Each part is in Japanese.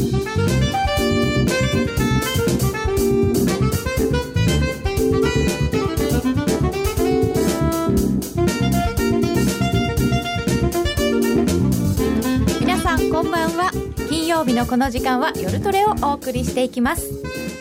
皆さんこんばんは。金曜日のこの時間は夜トレをお送りしていきます。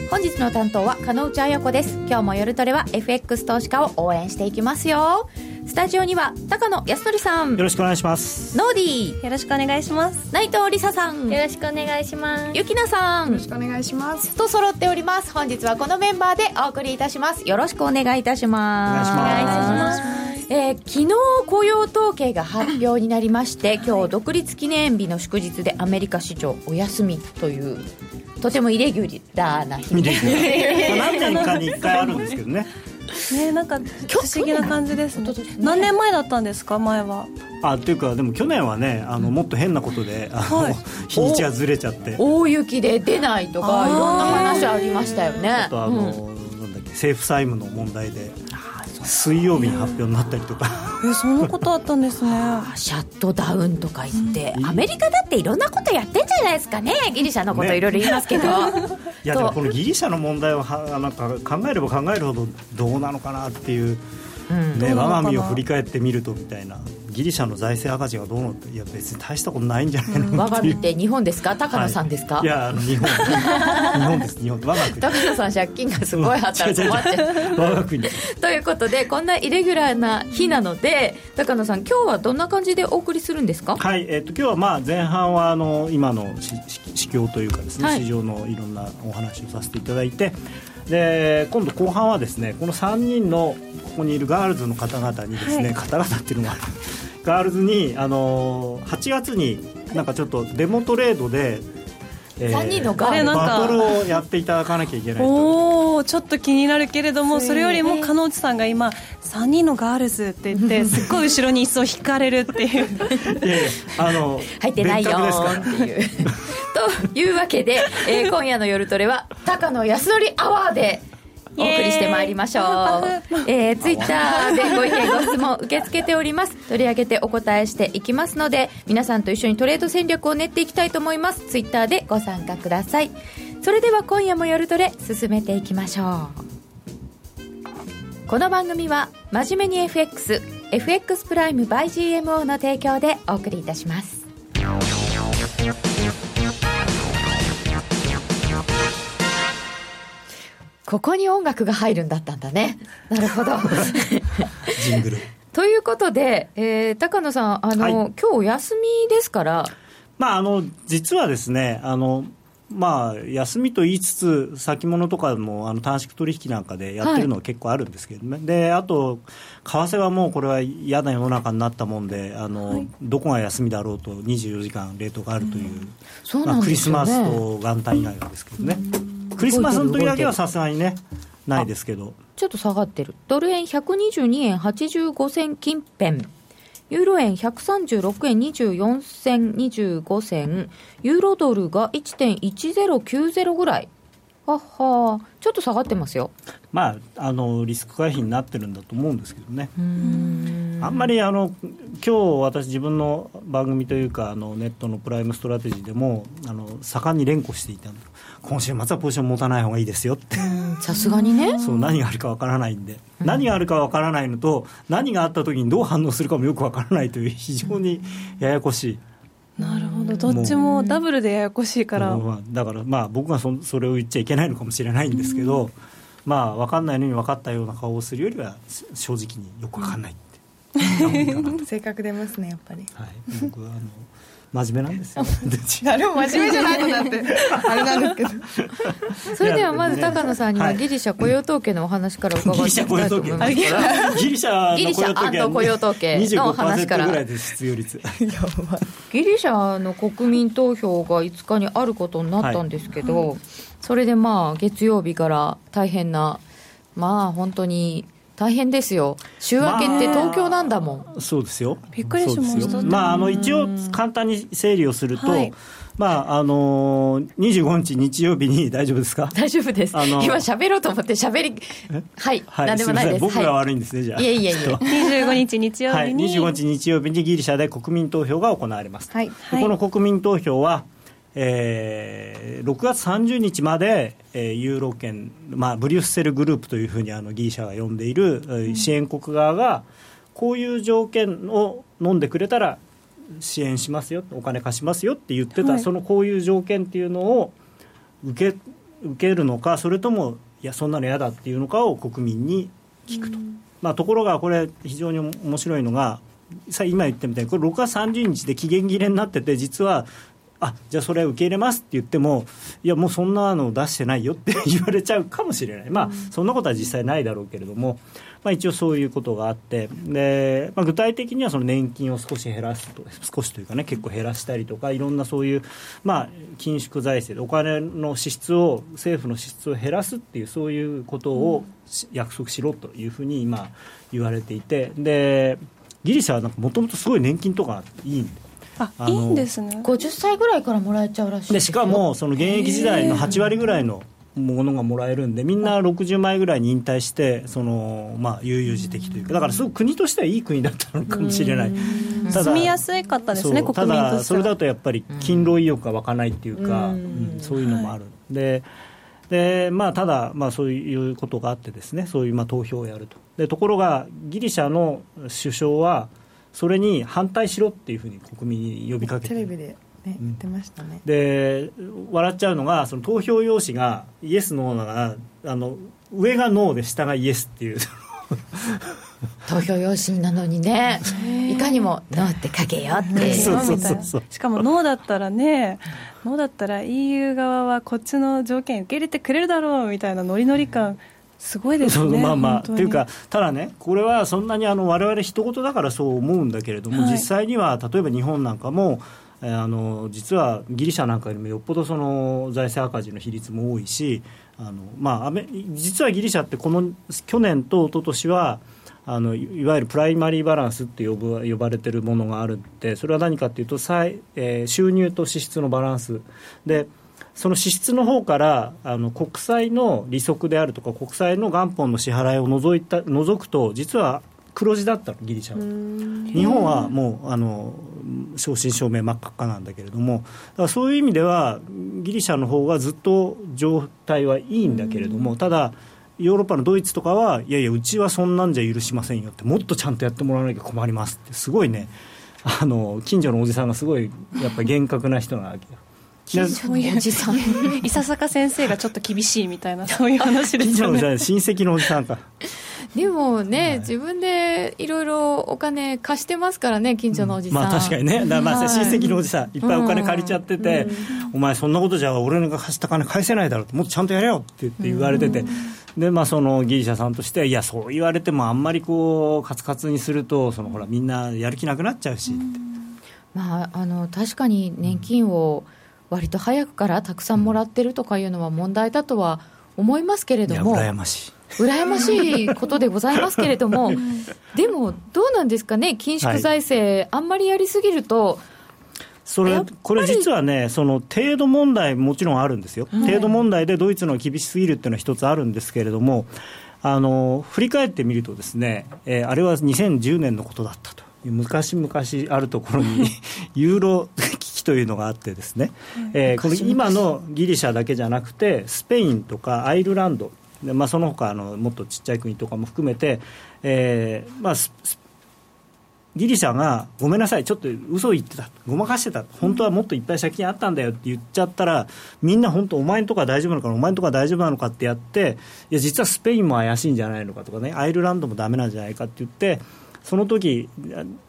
本日の担当は加納内彩子です。今日も夜トレは FX 投資家を応援していきますよ。スタジオには高野康則さん。よろしくお願いします。ノーディー。よろしくお願いします。内藤梨沙さん。よろしくお願いします。ゆきなさん。よろしくお願いします。と揃っております。本日はこのメンバーでお送りいたします。よろしくお願いいたします。お願いします。お願いしますえー昨日雇用統計が発表になりまして今日独立記念日の祝日でアメリカ市場お休みというとてもイレギュラーな日。何年かに1回あるんですけどね ねなんか不思議な感じですね。何年前だったんですか前は。あっていうかでも去年はねあのもっと変なことであの、はい。日にちがずれちゃって。大雪で出ないとかいろんな話ありましたよね。あとあの、なんだっけ政府債務の問題で水曜日に発表になったりとか。えそんなことあったんですね。うんシャットダウンとか言って、アメリカだっていろんなことやってんじゃないですかね？ギリシャのこといろいろ言いますけど、いやでもとこのギリシャの問題ははなんか考えれば考えるほどどうなのかなっていう、うん。ね、我が身を振り返ってみるとみたいなギリシャの財政赤字がどうのっていや別に大したことないんじゃないの我が身っって日本ですか？高野さんですか、はいいやあの日本。日本です。日本我が国。高野さん借金がすごいあったら困っちゃう。我が国。ということでこんなイレギュラーな日なので高野さん今日はどんな感じでお送りするんですか？はい、えっと今日はまあ前半はあの今の市況というかですね、はい。市場のいろんなお話をさせていただいてで今度後半はですねこの3人のここにいるガールズの方々にですね、はい。方々っていうのがガールズにあの8月になんかちょっとデモトレードで、えー三人のガール？あれなんかバトルをやっていただかなきゃいけないとおおちょっと気になるけれどもそれよりも加納内さんが今3人のガールズって言ってすっごい後ろに椅子を引かれるっていう。いやいやあの入ってないよっていう。というわけで、えー今夜の夜トレは高野康則アワーでお送りしてまいりましょう、えー、ツイッターでご意見ご質問受け付けております。取り上げてお答えしていきますので皆さんと一緒にトレード戦略を練っていきたいと思います。ツイッターでご参加ください。それでは今夜も夜トレ進めていきましょう。この番組は真面目に FXFX プライム by GMO の提供でお送りいたしますここに音楽が入るんだったんだね。なるほど。ジングル。ということで、えー高野さんあの、はい。今日お休みですから。まあ、あの実はですねあの、まあ、休みと言いつつ、先物とかもあの短縮取引なんかでやってるのは結構あるんですけどね、であと、為替はもうこれは嫌な世の中になったもんで、あのどこが休みだろうと、24時間レートがあるという、まあ、クリスマスと元旦以外はですけどね、クリスマスの時だけはさすがにね、ないですけど。ちょっと下がってる。ドル円122円85銭近辺。ユーロ円136円24銭25銭。ユーロドルが1.1090ぐらい。はっはちょっと下がってますよ。まあ、あのリスク回避になってるんだと思うんですけどね。ん。あんまりあの今日私、自分の番組というかあのネットのプライムストラテジーでもあの盛んに連呼していた今週末はポジション持たない方がいいですよって、さすがにね。そう何があるかわからないんで、何があるかわからないのと何があった時にどう反応するかもよくわからないという非常にややこしい。なるほど。どっちもダブルでややこしいから。まあだからまあ僕がそそれを言っちゃいけないのかもしれないんですけど、まあ分かんないのに分かったような顔をするよりは正直によく分かんないって。言った方がいいかなと。性格出ますねやっぱり。はい、僕はあの真面目なんですよ。誰も真面目じゃないのだって。あれなんですけど。それではまず高野さんにははい。ギリシャ雇用統計のお話から伺っていきたいと思います。ギリシャギリシャ。雇用統計のお話から。25%ぐらいです失業率。ギリシャの国民投票が5日にあることになったんですけど、それでまあ月曜日から大変なまあ本当に大変ですよ。週明けって東京なんだもん、そうですよ。びっくりしました。そうですよ。まああの一応簡単に整理をすると、はい。まああのー、25日日曜日に大丈夫ですか？大丈夫です、あの今喋ろうと思って喋りはい、はい、何でもないです。僕がは悪いんですね、じゃあ。い、いえいえいえ。ちょっと。25日日曜はい、日に、25日日曜日にギリシャで国民投票が行われます。はい。でこの国民投票は、えー6月30日まで、えーユーロ圏、まあ、ブリュッセルグループというふうにあのギリシャが呼んでいる、えー支援国側がこういう条件を飲んでくれたら支援しますよお金貸しますよって言ってた、はい。そのこういう条件っていうのを受け受けるのかそれともいやそんなの嫌だっていうのかを国民に聞くと、まあ、ところがこれ非常に面白いのがさ今言ったみたいにこれ6月30日で期限切れになってて実はあじゃあそれ受け入れますって言ってもいやもうそんなの出してないよって 言われちゃうかもしれない、まあ、そんなことは実際ないだろうけれども、まあ、一応そういうことがあってで、まあ、具体的にはその年金を少し減らすと少しというかね結構減らしたりとかいろんなそういう、まあ、緊縮財政でお金の支出を政府の支出を減らすっていうそういうことをし約束しろというふうに今言われていてでギリシャはもともとすごい年金とかいいんであいいんですね。50歳ぐらいからもらえちゃうらしいでしかもその現役時代の8割ぐらいのものがもらえるんでみんな60枚ぐらいに引退してその、まあ、悠々自適というかだからすごく国としてはいい国だったのかもしれない。ただ住みやすかったですね国民ただそれとして。はだとやっぱり勤労意欲が湧かないっていうか、うん。うんそういうのもある、ででまあ、ただ、まあ、そういうことがあってですねそういうまあ投票をやると。でところがギリシャの首相はそれに反対しろっていうふうに国民に呼びかけて。テレビでね言ってましたね。で笑っちゃうのがその投票用紙がイエス・ノーならあの上がノーで下がイエスっていう。投票用紙なのにねいかにも「ノー」って書けよって そう。そうみたいうなそそうしかもノーだったらねノーだったら EU 側はこっちの条件受け入れてくれるだろうみたいなノリノリ感すごいですねまあまあというかただねこれはそんなにあの我々人事だからそう思うんだけれども、はい。実際には例えば日本なんかもえーあの実はギリシャなんかよりもよっぽどその財政赤字の比率も多いしあの、まあ、実はギリシャってこの去年と一昨年はあのいいわゆるプライマリーバランスって呼ぶ呼ばれてるものがあるってそれは何かというと歳、えー収入と支出のバランス。でその支出の方からあの国債の利息であるとか国債の元本の支払いを除いた除くと実は黒字だったのギリシャは。日本はもうあの正真正銘真っ赤っかなんだけれどもそういう意味ではギリシャの方がずっと状態はいいんだけれどもただヨーロッパのドイツとかはいやいやうちはそんなんじゃ許しませんよってもっとちゃんとやってもらわなきゃ困りますってすごいねあの近所のおじさんがすごいやっぱり厳格な人なわけよ。近所のおじさん。伊佐坂先生がちょっと厳しいみたいなそういう話ですよね。さん親戚のおじさんか。でもね、自分でいろいろお金貸してますからね近所のおじさん、まあ確かにね、だまあはい。親戚のおじさん、いっぱいお金借りちゃってて、お前、そんなことじゃ俺が貸した金返せないだろうもっとちゃんとやれよって言って言われてて、でまあ、そのギリシャさんとしては、いや、そう言われても、あんまりこう、カツカツにすると、そのほらみんなやる気なくなっちゃうし、まあ、あの確かに年金を割と早くからたくさんもらってるとかいうのは問題だとは思いますけれども羨ましい。羨ましいことでございますけれども でもどうなんですかね緊縮財政、あんまりやりすぎると。それこれ実はね、その程度問題もちろんあるんですよ、程度問題でドイツの厳しすぎるっていうのは一つあるんですけれども、あの振り返ってみると、ですね、えーあれは2010年のことだったという、昔々あるところに ユーロ危機というのがあって、ですね、えーこれ、今のギリシャだけじゃなくて、スペインとかアイルランド、でまあ、その他あのもっとちっちゃい国とかも含めて、えーまあ、ギリシャがごめんなさい、ちょっと嘘言ってた、ごまかしてた、本当はもっといっぱい借金あったんだよって言っちゃったら、みんな本当、お前んとこは大丈夫なのかな、お前んとこは大丈夫なのかってやって、いや、実はスペインも怪しいんじゃないのかとかね、アイルランドもダメなんじゃないかって言って、その時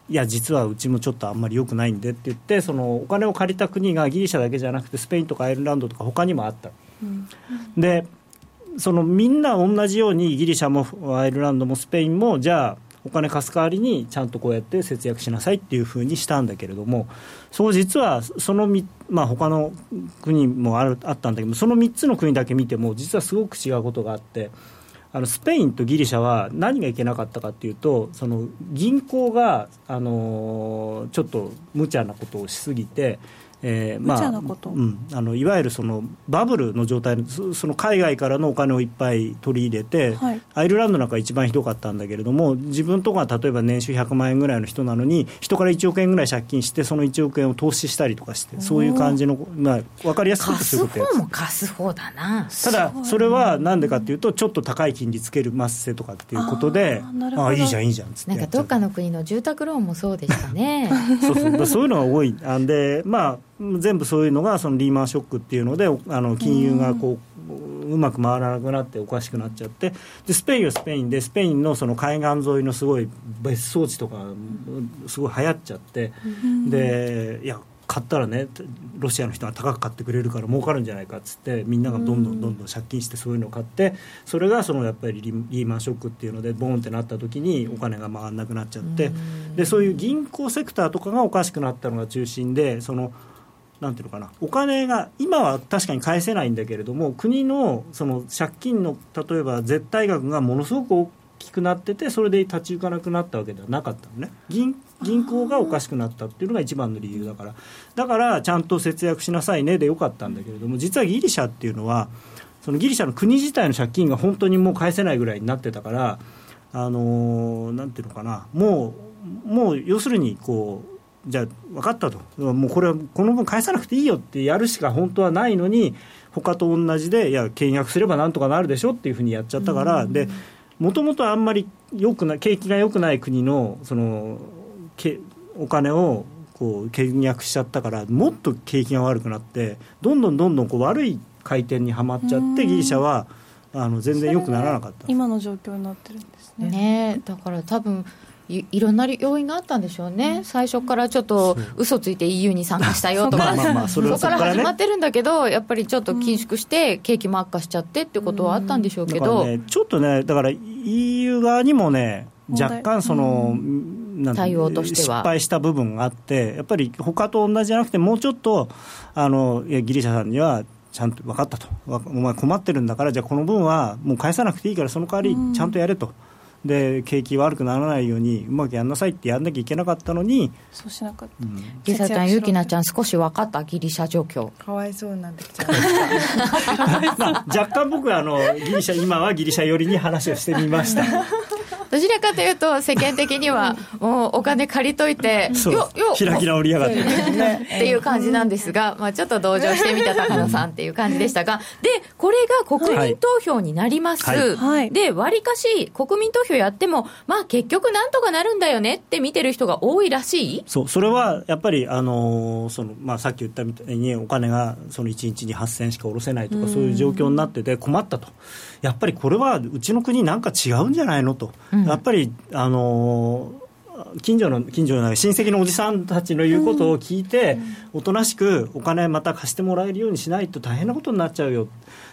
いや、実はうちもちょっとあんまり良くないんでって言って、そのお金を借りた国がギリシャだけじゃなくて、スペインとかアイルランドとか、他にもあった。でそのみんな同じようにギリシャもアイルランドもスペインもじゃあお金貸す代わりにちゃんとこうやって節約しなさいっていうふうにしたんだけれどもそう実はそのみ、まあ、他の国もあるあったんだけどその3つの国だけ見ても実はすごく違うことがあってあのスペインとギリシャは何がいけなかったかというとその銀行が、あのちょっと無茶なことをしすぎてえー無茶なこと。うん、あのいわゆるそのバブルの状態そその海外からのお金をいっぱい取り入れて、はい。アイルランドなんか一番ひどかったんだけれども自分とか例えば年収100万円ぐらいの人なのに人から1億円ぐらい借金してその1億円を投資したりとかしてそういう感じの、まあ、分かりやすくすそういうこも貸す方だな。ただ、それはなんでかっていうと、ちょっと高い金利つけるますせとかっていうことで、あああ、いいじゃん、いいじゃんっつってなんかどっかの国の住宅ローンもそうでしたね。そうそう。そういうのが多い。んで、まあ、全部そういうのがそのリーマンショックっていうので、あの金融がこううまく回らなくなっておかしくなっちゃって、でスペインはスペインで、スペインのその海岸沿いのすごい別荘地とか、すごい流行っちゃって、でいや、買ったらね、ロシアの人が高く買ってくれるから儲かるんじゃないかっつって、みんながどんどんどんどん借金して、そういうのを買って、それがそのやっぱりリリーマンショックっていうので、ボーンってなった時に、お金が回らなくなっちゃって、でそういう銀行セクターとかがおかしくなったのが中心で、そのなんていうのかな、お金が今は確かに返せないんだけれども、国のその借金の例えば絶対額がものすごく大きくなってて、それで立ち行かなくなったわけではなかったのね、銀銀行がおかしくなったっていうのが一番の理由だから、だからちゃんと節約しなさいねでよかったんだけれども、実はギリシャっていうのは、そのギリシャの国自体の借金が本当にもう返せないぐらいになってたから、あのーなんていうのかな、もう、もう要するにこう、じゃあ分かったと、もうこれはこの分返さなくていいよってやるしか本当はないのに、他と同じで、いや、倹約すればなんとかなるでしょっていうふうにやっちゃったから、でもともとあんまり良くな景気が良くない国のそのけお金をこう倹約しちゃったから、もっと景気が悪くなって、どんどんどんどんこう悪い回転にはまっちゃって、ギリシャはあの全然良くならなかった。今の状況になってるんですね。ねだから多分いいろんな要因があったんでしょうね、最初からちょっと嘘ついて EU に参加したよとか、そこからそこからね。始まってるんだけど、やっぱりちょっと緊縮して、景気も悪化しちゃってってことはあったんでしょうけど、ね、ちょっとね、だから EU 側にもね、若干その、なんて対応としては。失敗した部分があって、やっぱり他と同じじゃなくて、もうちょっとあのいやギリシャさんにはちゃんと分かったと、わお前困ってるんだから、じゃあこの分はもう返さなくていいから、その代わりちゃんとやれと。で景気悪くならないようにうまくやんなさいってやんなきゃいけなかったのに、そうしなかった、うんギリシャちゃん、ゆきなちゃん、少し分かった、ギリシャ状況。かわいそうになってきちゃいましたまあ、若干僕はあのギリシャ今はギリシャ寄りに話をしてみました。どちらかというと、世間的には、もうお金借りといて、よよ開き直りやがって。っていう感じなんですが、まあ、ちょっと同情してみた高野さんっていう感じでしたが、で、これが国民投票になります。はい。はい。で、わりかし国民投票やっても、まあ結局なんとかなるんだよねって見てる人が多いらしい。そう。それはやっぱり、あのーそのまあ、さっき言ったみたいにお金がその1日に8000円しか下ろせないとかそういう状況になってて困ったとやっぱりこれはうちの国なんか違うんじゃないのと、やっぱり、あのー近所の近所の親戚のおじさんたちの言うことを聞いて、おとなしくお金また貸してもらえるようにしないと大変なことになっちゃうよ。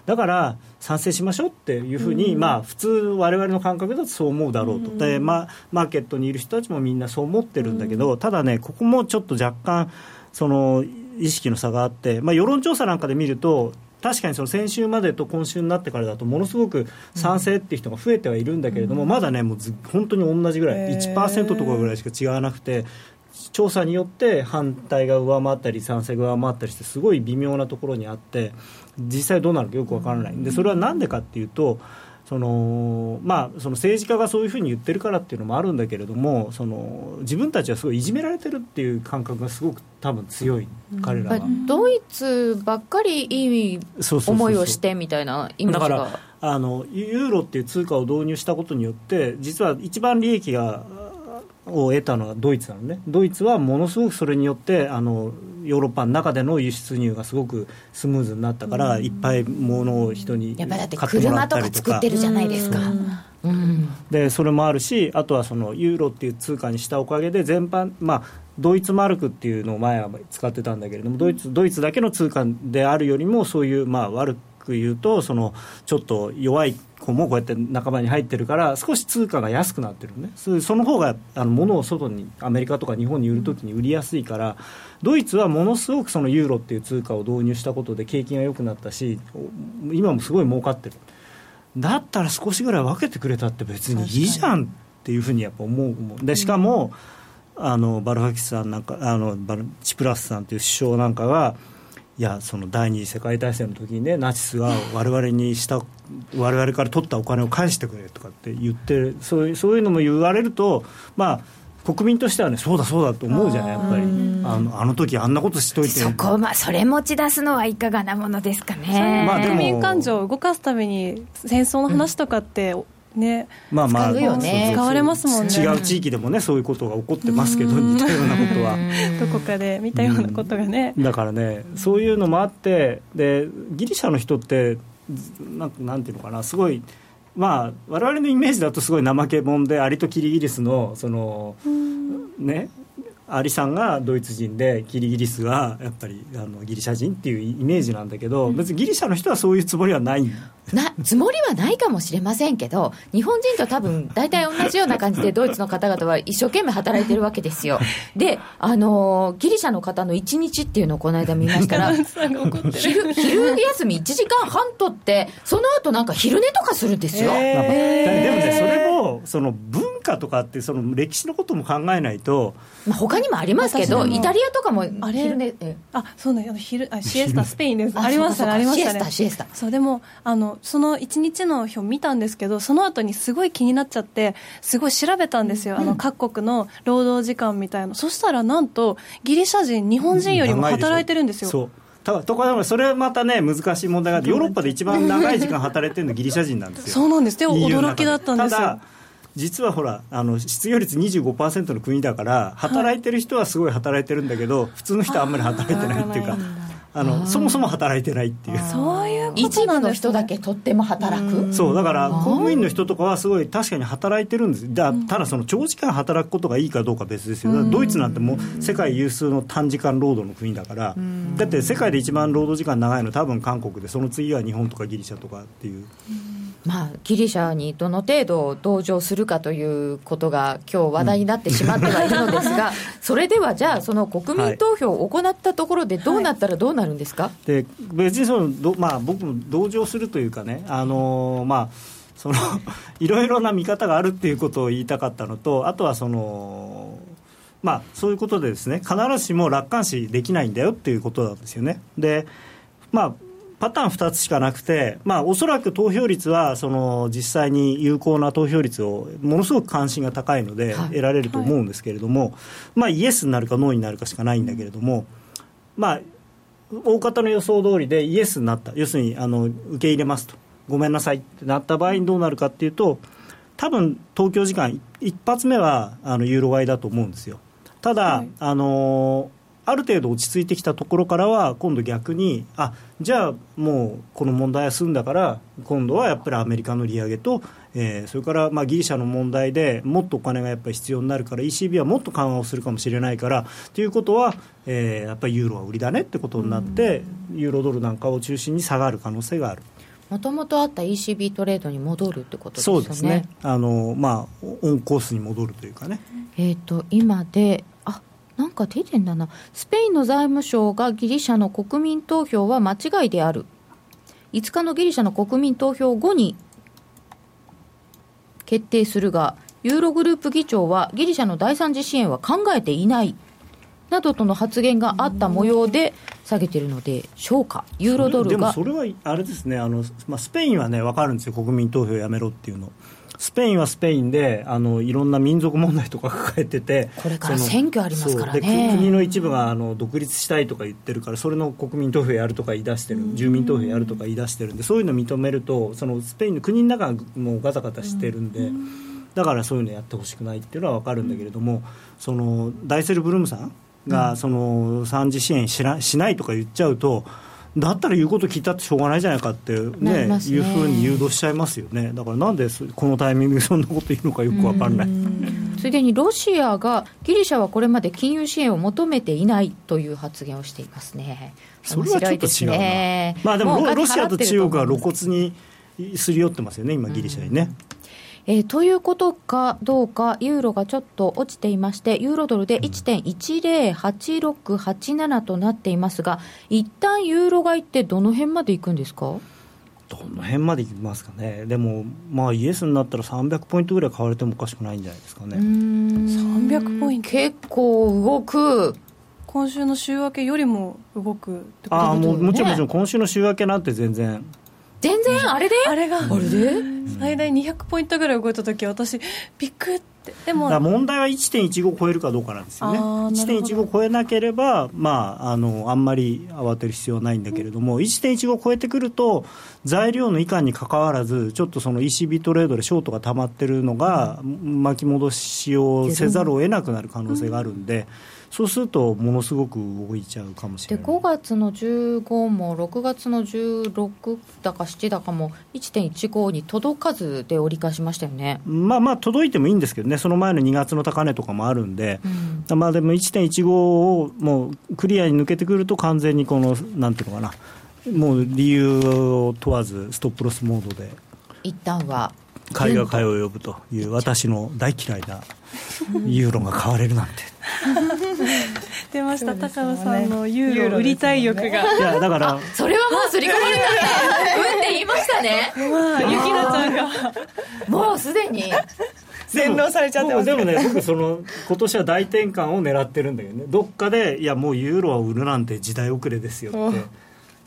だから賛成しましょうっていうふうに、まあ普通我々の感覚だとそう思うだろうと、でまあ、マーケットにいる人たちもみんなそう思ってるんだけど、ただねここもちょっと若干その意識の差があって、まあ、世論調査なんかで見ると確かにその先週までと今週になってからだとものすごく賛成っていう人が増えてはいるんだけれども、まだねもうず本当に同じぐらい。へー。1%とかぐらいしか違わなくて調査によって反対が上回ったり賛成が上回ったりしてすごい微妙なところにあって実際どうなるかよくわからない。でそれはなんでかっていうとそのまあ、その政治家がそういうふうに言ってるからっていうのもあるんだけれどもその自分たちはすごいいじめられてるっていう感覚がすごく多分強い、彼らは。ドイツばっかりいい思いをしてみたいなイメージが。だからあのユーロっていう通貨を導入したことによって実は一番利益がを得たのはドイツなのね。ドイツはものすごくそれによってあのヨーロッパの中での輸出入がすごくスムーズになったから、いっぱい物を人に買ってもら車とかったりとか。作ってるじゃないですか。うん。でそれもあるしあとはそのユーロっていう通貨にしたおかげで全般まあドイツマルクっていうのを前は使ってたんだけれどもドイツドイツだけの通貨であるよりもそういうまあ悪く言うとそのちょっと弱い子もこうやって仲間に入ってるから少し通貨が安くなってるね。そその方があの物を外にアメリカとか日本に売るときに売りやすいからドイツはものすごくそのユーロっていう通貨を導入したことで景気が良くなったし今もすごい儲かってる。だったら少しぐらい分けてくれたって別にいいじゃんっていうふうにやっぱ思うでしかもあのバルファキスさんなんかあのバルチプラスさんという首相なんかがいやその第二次世界大戦の時にねナチスが我々にした我々から取ったお金を返してくれとかって言ってそういうそういうのも言われるとまあ国民としてはねそうだそうだと思うじゃないやっぱり。あのあの時あんなことしといて。そこ、まあ、それ持ち出すのはいかがなものですかね。まあでも。民感情を動かすために戦争の話とかって、ね、まあまあ使われますもんね。違う地域でもねそういうことが起こってますけど似たようなことは。どこかで見たようなことがね、だからね、そういうのもあって、でギリシャの人って、ずなんなんていうのかな、すごい、まあ、我々のイメージだとすごい怠け者で、アリとキリギリスの、その、ね、アリさんがドイツ人で、キリギリスがやっぱりあのギリシャ人っていうイメージなんだけど、別にギリシャの人はそういうつもりはない。なつもりはないかもしれませんけど、日本人と多分大体同じような感じで、ドイツの方々は一生懸命働いてるわけですよ。で、あのーギリシャの方の1日っていうのをこの間見ましたら、昼昼休み1時間半取って、その後なんか昼寝とかするんですよ。えでもね、それもその文化とかって、その歴史のことも考えないと、まあ、他にもありますけど、イタリアとかもあれ昼寝、えあそうね昼あシエスタスペインです。あありましたねありましたね。シエスタシエスタ。そうでもあのその一日の表見たんですけどその後にすごい気になっちゃってすごい調べたんですよ、あの各国の労働時間みたいな。そしたらなんとギリシャ人日本人よりも働いてるんですよ。たところがそれはまたね難しい問題があってヨーロッパで一番長い時間働いてるのギリシャ人なんですよ。そうなんです。で驚きだったんですよ。ただ実はほらあの失業率25%の国だから働いてる人はすごい働いてるんだけど、普通の人はあんまり働いてないっていうかあのそもそも働いてないっていう。そういうこと一部の人だけとっても働く？そうだから公務員の人とかはすごい確かに働いてるんです。だただその長時間働くことがいいかどうかは別ですよ、だからドイツなんてもう世界有数の短時間労働の国だから、だって世界で一番労働時間長いの多分韓国でその次は日本とかギリシャとかっていうまあ、ギリシャにどの程度同情するかということが今日話題になってしまってはいるのですが、それではじゃあその国民投票を行ったところでどうなったらどうなるんですか、で別にそのど、まあ、僕も同情するというかね、あのーまあ、その いろいろな見方があるっていうことを言いたかったのと、あとはその、まあ、そういうことでですね、必ずしも楽観視できないんだよっていうことなんですよね。でまあパターン2つしかなくて、まあ、おそらく投票率はその実際に有効な投票率をものすごく関心が高いのではい。得られると思うんですけれども、まあ、イエスになるかノーになるかしかないんだけれども、まあ、大方の予想通りでイエスになった。要するにあの受け入れますと。ごめんなさいってなった場合にどうなるかっていうと多分東京時間一発目はあのユーロ買いだと思うんですよ。ただ、はい。あのある程度落ち着いてきたところからは今度逆にあじゃあもうこの問題は済んだから今度はやっぱりアメリカの利上げと、えーそれからまあギリシャの問題でもっとお金がやっぱり必要になるから ECB はもっと緩和をするかもしれないからということは、えーやっぱりユーロは売りだねってことになってユーロドルなんかを中心に下がる可能性がある。もともとあった ECB トレードに戻るってことですよね。そうですねあの、まあ、オンコースに戻るというかね。えー、と今で、あなんか出てんだな、スペインの財務省がギリシャの国民投票は間違いである、5日のギリシャの国民投票後に決定するが、ユーログループ議長はギリシャの第三次支援は考えていない。などとの発言があった模様で下げているのでしょうか、ユーロドルがでもそれはあれですね。あの、まあ、スペインはね分かるんですよ。国民投票やめろっていうの。スペインはスペインであのいろんな民族問題とか抱えててこれから選挙ありますからね。国の一部があの独立したいとか言ってるからそれの国民投票やるとか言い出してる。住民投票やるとか言い出してるんでそういうの認めるとそのスペインの国の中がもうガタガタしてるんで。だからそういうのやってほしくないっていうのは分かるんだけれども、そのダイセルブルームさんがその三次支援しなしないとか言っちゃうと、だったら言うこと聞いたってしょうがないじゃないかって、なねね。いうふうに誘導しちゃいますよね、だからなんでそこのタイミングで そんなこと言うのかよく分かんない。ついでにロシアがギリシャはこれまで金融支援を求めていないという発言をしていますね。それはちょっと違うな、ね。まあでもロロシアと中国は露骨にすり寄ってますよね、今、ギリシャにね。えーということかどうか、ユーロがちょっと落ちていまして、ユーロドルで1.108687となっていますが、一旦ユーロ買いってどの辺までいくんですか？どの辺までいきますかね、でも、まあ、イエスになったら300ポイントぐらい買われてもおかしくないんじゃないですかね。300ポイント。結構動く。今週の週明けよりも動くってことああもうもちろん、ねもちろん、今週の週明けなんて全然、全然あれで？あれが。あれで？最大200ポイントぐらい動いた時私びっくって。でも問題は1.15超えるかどうかなんですよね、あーなるほど。1.15超えなければ、まあ、あのあんまり慌てる必要はないんだけれども、1.15超えてくると、材料の以下にかかわらず、ちょっとその ECB トレードでショートが溜まってるのが、巻き戻しをせざるを得なくなる可能性があるんで、そうすると、ものすごく動いちゃうかもしれでない。5月の15も6月の16だか7だかも1.15に届かずで折り返しましたよね、まあまあ届いてもいいんですけどね、その前の2月の高値とかもあるんで、うん。まあでも1.15をもうクリアに抜けてくると、完全にこの、なんていうのかな、もう理由を問わず、ストップロスモードで、一旦は。買いが買いを呼ぶという、私の大嫌いなユーロが買われるなんて。出ました、高野さんのユーロ売りたい欲が、いやだからそれはもう刷り込まれたねうんって言いましたね。まあ、ゆきなちゃんが。もうすでに洗脳されちゃってますでもでもね、僕その、今年は大転換を狙ってるんだけどね、どっかで、いや、もうユーロは売るなんて時代遅れですよって。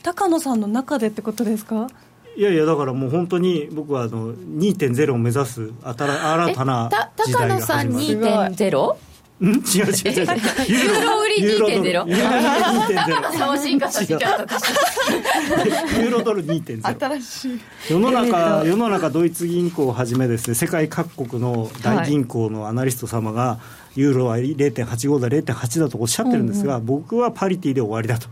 高野さんの中でってことですか？いやいや、だからもう本当に僕はあの2.0を目指す新新たなた時代が高野さん始まる。2.0うん違う違う違う。ユユーロ売りユーロドル2.0ユーロドル2.0さんを進化させちゃったかしユーロドル2.0。新しい世の中、世の中ドイツ銀行をはじめですね、世界各国の大銀行のアナリスト様が、ユーロは0.85だ、0.8だとおっしゃってるんですが、僕はパリティで終わりだと。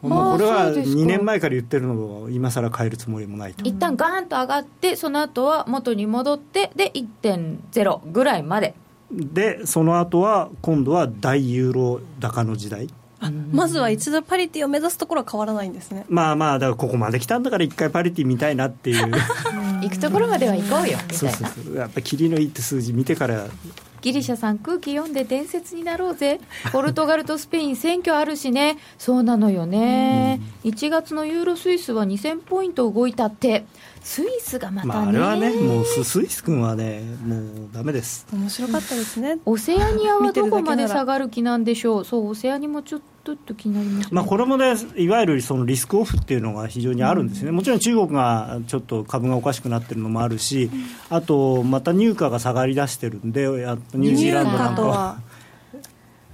これあはーそうですか2年前から言ってるのを今更変えるつもりもないと。一旦ガーンと上がってその後は元に戻ってで1.0ぐらいまでで、その後は今度は大ユーロ高の時代。まずは一度パリティを目指すところは変わらないんですね。まあまあ、だからここまで来たんだから一回パリティ見たいなっていう。行くところまでは行こうよみそうたいな。そうそう。やっぱり霧のいいって数字見てから。ギリシャさん空気読んで伝説になろうぜ。ポルトガルとスペイン選挙あるしね。そうなのよね、1月のユーロスイスは2000ポイント動いたってスイスがまたね、まあ、あれはね、もうススイス君はね、もうダメです。面白かったですね。オセアニアはどこまで下がる気なんでしょう。そうオセアニアもちょっと気になりますね、まあ、これもね、いわゆるそのリスクオフっていうのが非常にあるんですね、もちろん中国がちょっと株がおかしくなってるのもあるし、あと、また入荷が下がりだしてるんで、やっぱニュージーランドなんかは、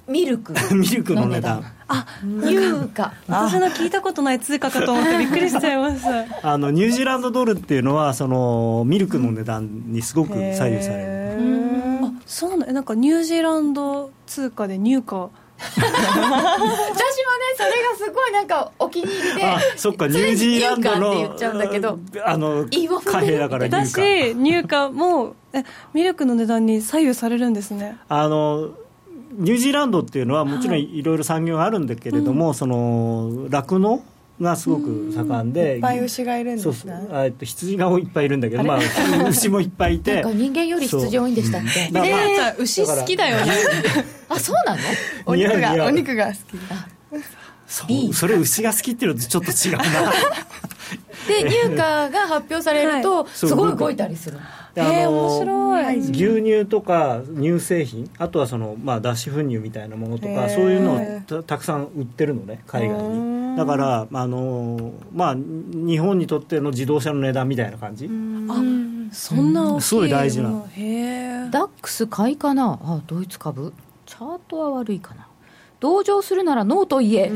ミルク。ミルクの値段、あ入荷私の聞いたことない通貨かと思ってびっくりしちゃいます。あのニュージーランドドルっていうのは、そのミルクの値段にすごく左右される。へあそうななんかニュージーランド通貨で入荷。私もねそれがすごいなんかお気に入りであそっか、ニュージーランドついに入荷って言のっちゃうんだけどあの貨幣だからだ入入荷もえミルクの値段に左右されるんですね。あのニュージーランドっていうのはもちろんいろいろ産業があるんだけれども、その酪農がすごく盛んで、いっぱい牛がいるんですそうねそう。あえっと羊がいっぱいいるんだけど、まあ、牛もいっぱいいてなんか人間より羊多いんでしたっけ？だからじゃあ牛好きだよね。あそうなの？お肉がお肉が好きそう。それ牛が好きっていうのとちょっと違うな。で 入荷が発表されるとすごい動いたりするであのえー面白い。牛乳とか乳製品あとはその、まあ、脱脂粉乳みたいなものとかそういうのをたたくさん売ってるのね海外に。だからあの、まあ、日本にとっての自動車の値段みたいな感じ。あそんな大きいすごい大事なもの。へえダックス買いかな？あドイツ株？チャートは悪いかな同情するならノーと言え、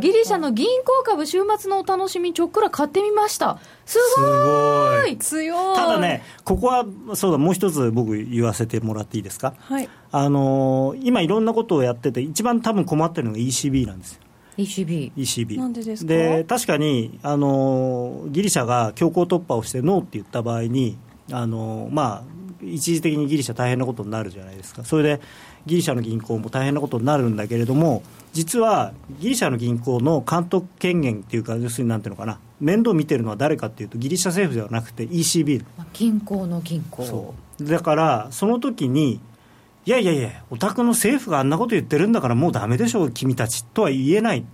ギリシャの銀行株週末のお楽しみちょっくら買ってみました。すすごい。強い。ただねここはそうだもう一つ僕言わせてもらっていいですか？はい。あの今いろんなことをやってて一番多分困ってるのが ECB なんですよ。ECB ECB なんでですか？で確かにあのギリシャが強行突破をしてノーって言った場合にあのまあ一時的にギリシャ大変なことになるじゃないですか。それでギリシャの銀行も大変なことになるんだけれども実はギリシャの銀行の監督権限っていうか要するになんていうのかな。面倒見てるのは誰かっていうとギリシャ政府ではなくて ECB まあ銀行の銀行。そう。だからその時にいやいやいやお宅の政府があんなこと言ってるんだからもうダメでしょう君たちとは言えない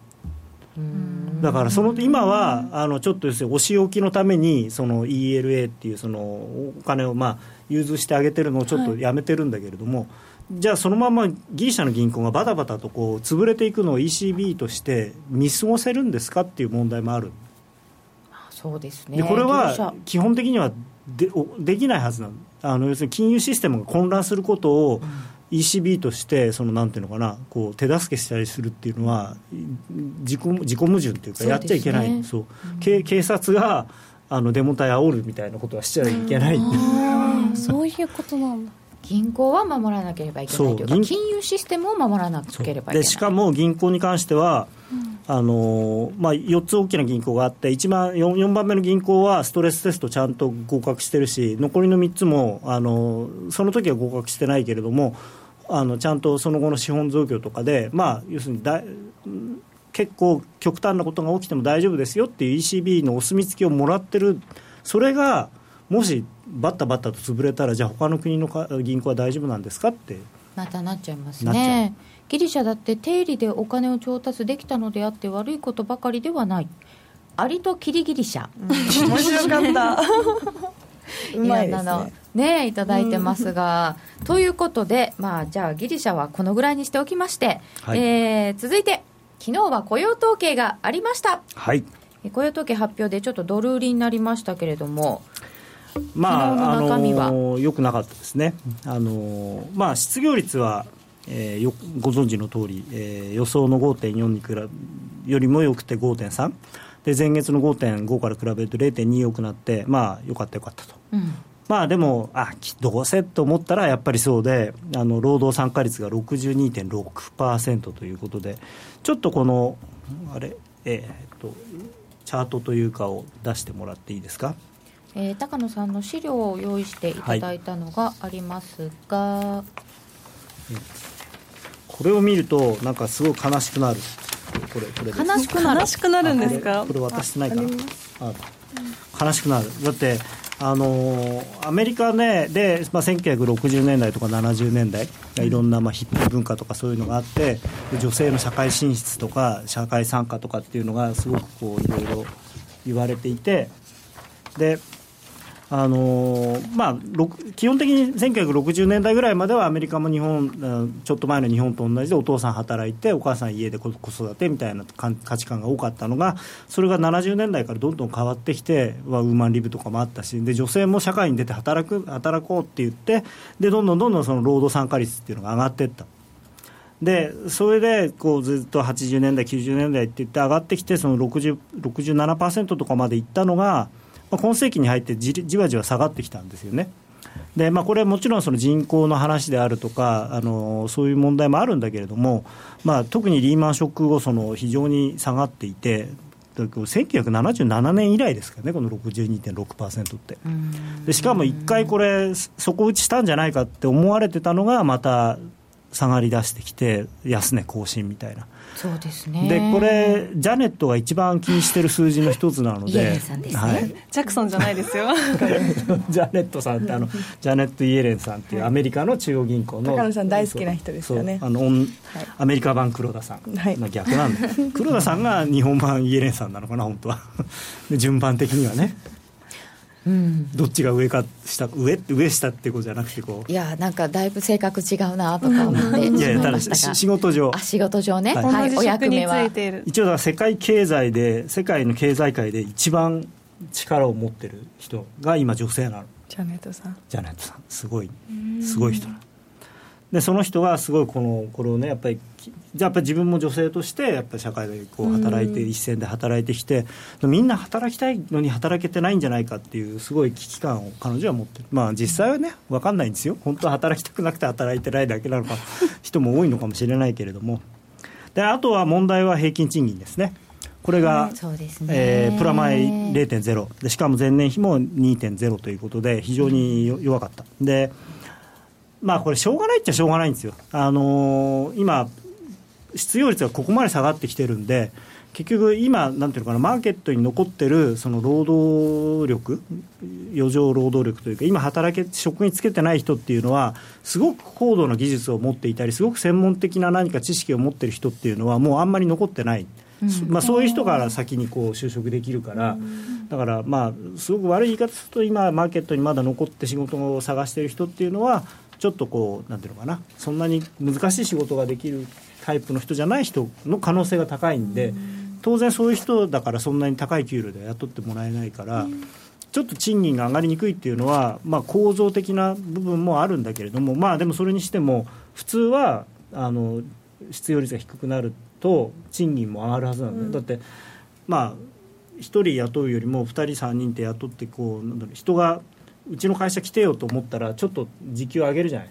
だからその今はあのちょっと要するにお仕置きのためにその ELA っていうそのお金をまあ融通してあげてるのをちょっとやめてるんだけれども、じゃあそのままギリシャの銀行がバタバタとこう潰れていくのを ECB として見過ごせるんですかっていう問題もある。そうですね。でこれは基本的にはでおできないはずなの。あの要するに金融システムが混乱することを ECB としてそのなんていうのかなこう手助けしたりするっていうのは自己自己矛盾っていうかやっちゃいけない。そう。警警察があのデモ隊煽るみたいなことはしちゃいけない、あーそういうことなんだ。銀行は守らなければいけないというか金融システムを守らなければいけない。でしかも銀行に関しては、あのまあ、4つ大きな銀行があって一番 4, 4番目の銀行はストレステストちゃんと合格してるし残りの3つもあのその時は合格してないけれどもあのちゃんとその後の資本増強とかで、まあ、要するにだ結構極端なことが起きても大丈夫ですよっていう ECB のお墨付きをもらってる。それがもしバッタバッタと潰れたらじゃあ他の国のか銀行は大丈夫なんですかって。またなっちゃいますなっちゃねギリシャだって定理でお金を調達できたのであって悪いことばかりではない。アリとキリギリシャ、面白かった。うまいですやあのねねいただいてますが、ということで、まあ、じゃあギリシャはこのぐらいにしておきまして、はい。えー続いて昨日は雇用統計がありました。はい。え雇用統計発表でちょっとドル売りになりましたけれどもまあ、昨日の中身は？あの良くなかったですね、あのまあ、失業率は、えーよご存知の通り、えー予想の5.4に比べよりも良くて5.3で前月の5.5から比べると0.2良くなってまあ良かった良かったと。うん。まあでも、あきどうせと思ったらやっぱりそうで、あの労働参加率が62.6%ということで、ちょっとこの、あれ、えーっと、チャートというかを出してもらっていいですか？えー高野さんの資料を用意していただいたのがありますが、これを見るとなんかすごい悲しくなる。これこれ悲しくなる。悲しくなる。んですか？あこれ渡してないかな。あ悲しくなる。だってあのーアメリカねで、まあ、1960年代とか70年代いろんな、まあ、ヒッピー文化とかそういうのがあってで女性の社会進出とか社会参加とかっていうのがすごくこういろいろ言われていてであのまあ、基本的に1960年代ぐらいまではアメリカも日本ちょっと前の日本と同じでお父さん働いてお母さん家で子育てみたいな価値観が多かったのがそれが70年代からどんどん変わってきて、ウーマンリブとかもあったしで女性も社会に出て働く働こうって言ってでどんどんどんどんその労働参加率っていうのが上がっていった。でそれでこうずっと80年代、90年代って言って上がってきてその60 67%とかまでいったのが、まあ、今世紀に入ってじじわじわ下がってきたんですよね。でまあ、これはもちろんその人口の話であるとかあのそういう問題もあるんだけれども、まあ、特にリーマンショック後その非常に下がっていて1977年以来ですからねこの62.6%って。でしかも1回これ底打ちしたんじゃないかって思われてたのがまた下がり出してきて安値更新みたいな。そうですね。でこれジャネットが一番気にしてる数字の一つなのイエレでンさんですね。はい、ジャクソンじゃないですよ。ジャネットさんってあのジャネット・イエレンさんっていうアメリカの中央銀行の高野さん大好きな人ですよね。あのオンアメリカ版黒田さん、はいまあ逆なんだ黒田さんが日本版イエレンさんなのかな本当は。で順番的にはねうん。どっちが上か下上上下ってことじゃなくてこう。いやなんかだいぶ性格違うなとか思っていやいやただ仕事上。あ仕事上ね、はい。はい、お役目は一応だから世界経済で世界の経済界で一番力を持ってる人が今女性なの。ジャネットさん。ジャネットさん。すごい。すごい人なの。でその人がすごいこのこれをねやっぱりきじゃあやっぱり自分も女性としてやっぱり社会でこう働いて一線で働いてきてみんな働きたいのに働けてないんじゃないかっていうすごい危機感を彼女は持ってる。まあ実際はね分かんないんですよ。本当は働きたくなくて働いてないだけなのか 人も多いのかもしれないけれども。であとは問題は平均賃金ですね。これが、そうね、えープラマイ0.0でしかも前年比も2.0ということで非常によ弱かった。でまあこれしょうがないっちゃしょうがないんですよ。あのー今失業率がここまで下がってきてるんで結局今なんていうのかなマーケットに残ってるその労働力余剰労働力というか今働け職につけてない人っていうのはすごく高度な技術を持っていたりすごく専門的な何か知識を持ってる人っていうのはもうあんまり残ってない。まあ、そういう人から先にこう就職できるから、だからまあすごく悪い言い方すると今マーケットにまだ残って仕事を探している人っていうのはちょっとこうなんていうのかなそんなに難しい仕事ができるタイプの人じゃない人の可能性が高いんで、当然そういう人だからそんなに高い給料で雇ってもらえないから。ちょっと賃金が上がりにくいっていうのは、まあ、構造的な部分もあるんだけれども、まあ、でもそれにしても普通はあの失業率が低くなると賃金も上がるはずなんだよ、だってまあ1人雇うよりも2人3人って雇ってこうなんだろう人がうちの会社来てよと思ったらちょっと時給上げるじゃない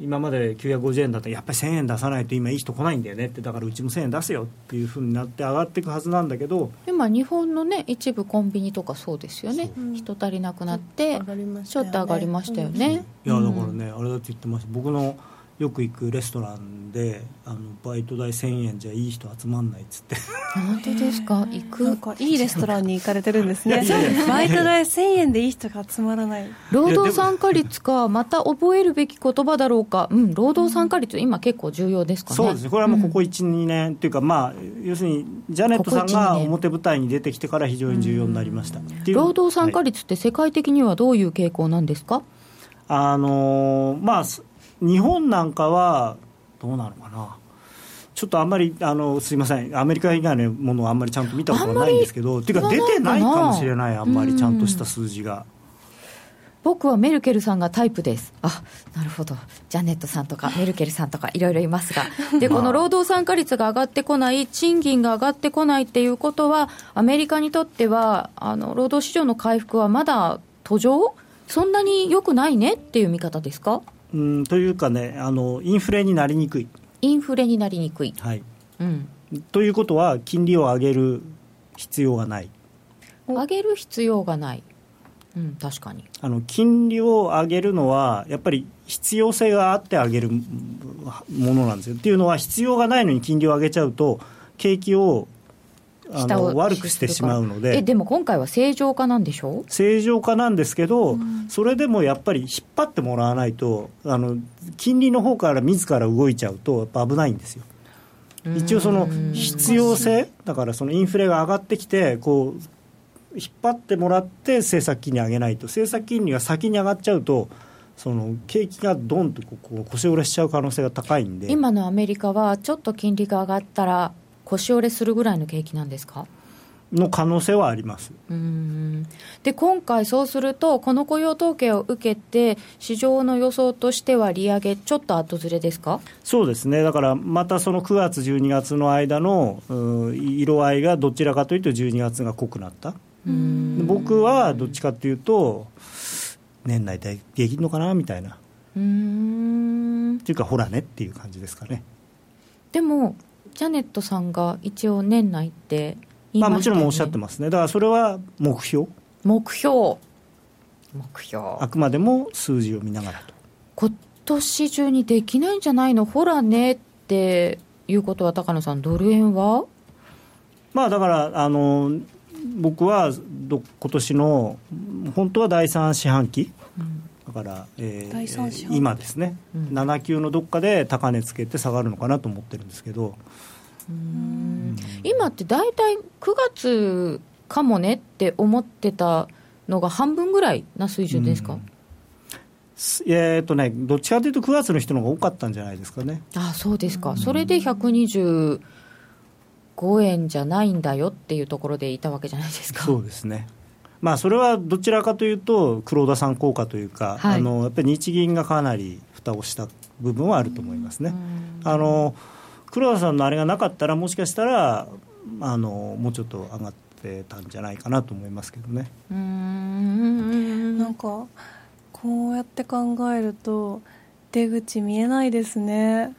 今まで950円だったらやっぱり1000円出さないと今いい人来ないんだよねってだからうちも1000円出せよっていうふうになって上がっていくはずなんだけど。今日本のね一部コンビニとかそうですよね。う。ん人足りなくなって上がりましちょっと上がりましたよね、いやだからね、あれだって言ってました。僕のよく行くレストランであのバイト代1000円じゃいい人集まんないっつって。本当ですか？行く？かいいレストランに行かれてるんですね。バイト代1000円でいい人が集まらない。労働参加率かまた覚えるべき言葉だろうか。うん労働参加率今結構重要ですかね。そうですね。これはもうここん12年っていうかまあ要するにジャネットさんここ1が年。表舞台に出てきてから非常に重要になりました。っていう。労働参加はい率って世界的にはどういう傾向なんですか、あのーまあす日本なんかはどうなのかな？ちょっとあんまりあのすいません。アメリカ以外のものをあんまりちゃんと見たことがないんですけどっていうか出てないかもしれないあんまりちゃんとした数字が。僕はメルケルさんがタイプです。あなるほど。ジャネットさんとかメルケルさんとかいろいろいますが。でこの労働参加率が上がってこない賃金が上がってこないっていうことはアメリカにとってはあの労働市場の回復はまだ途上？そんなに良くないねっていう見方ですか？うんというかねあのインフレになりにくい、インフレになりにくい、はい、うん、ということは金利を上げる必要がない。上げる必要がない、うん、確かに。あの金利を上げるのはやっぱり必要性があって上げるものなんですよ。っていうのは必要がないのに金利を上げちゃうと景気をあの悪くしてしまうので。えでも今回は正常化なんでしょ？正常化なんですけど、それでもやっぱり引っ張ってもらわないとあの金利の方から自ら動いちゃうとやっぱ危ないんですよ。一応その必要性だからそのインフレが上がってきてこう引っ張ってもらって政策金利上げないと。政策金利が先に上がっちゃうとその景気がドンとこう腰折れしちゃう可能性が高いんで。今のアメリカはちょっと金利が上がったら腰折れするぐらいの景気なんですか？の可能性はあります。で今回そうするとこの雇用統計を受けて市場の予想としては利上げちょっと後ずれですか？そうですね。だからまたその9月12月の間のうん色合いがどちらかというと12月が濃くなった。で僕はどっちかというと年内でできるのかなみたいな。うーん。っていうかほらねっていう感じですかね。でもジャネットさんが一応年内って言いまね。もちろんおっしゃってますね。だからそれは目標。目標。目標。あくまでも数字を見ながらと。今年中にできないんじゃないの？ほらねっていうことは高野さんドル円は？まあだからあの僕はど今年の本当は第3四半期、だから、えー今ですね、うん。7級のどっかで高値つけて下がるのかなと思ってるんですけど。今って大体9月かもねって思ってたのが半分ぐらいな水準ですか、すえーとね、どっちかというと9月の人の方が多かったんじゃないですかね。あそうですか、それで125円じゃないんだよっていうところでいたわけじゃないですか。そうですねまあそれはどちらかというと黒田さん効果というか、はい。あのやっぱり日銀がかなり蓋をした部分はあると思いますね、あの黒田さんのあれがなかったらもしかしたらあのもうちょっと上がってたんじゃないかなと思いますけどね。うーん。なんかこうやって考えると出口見えないですねね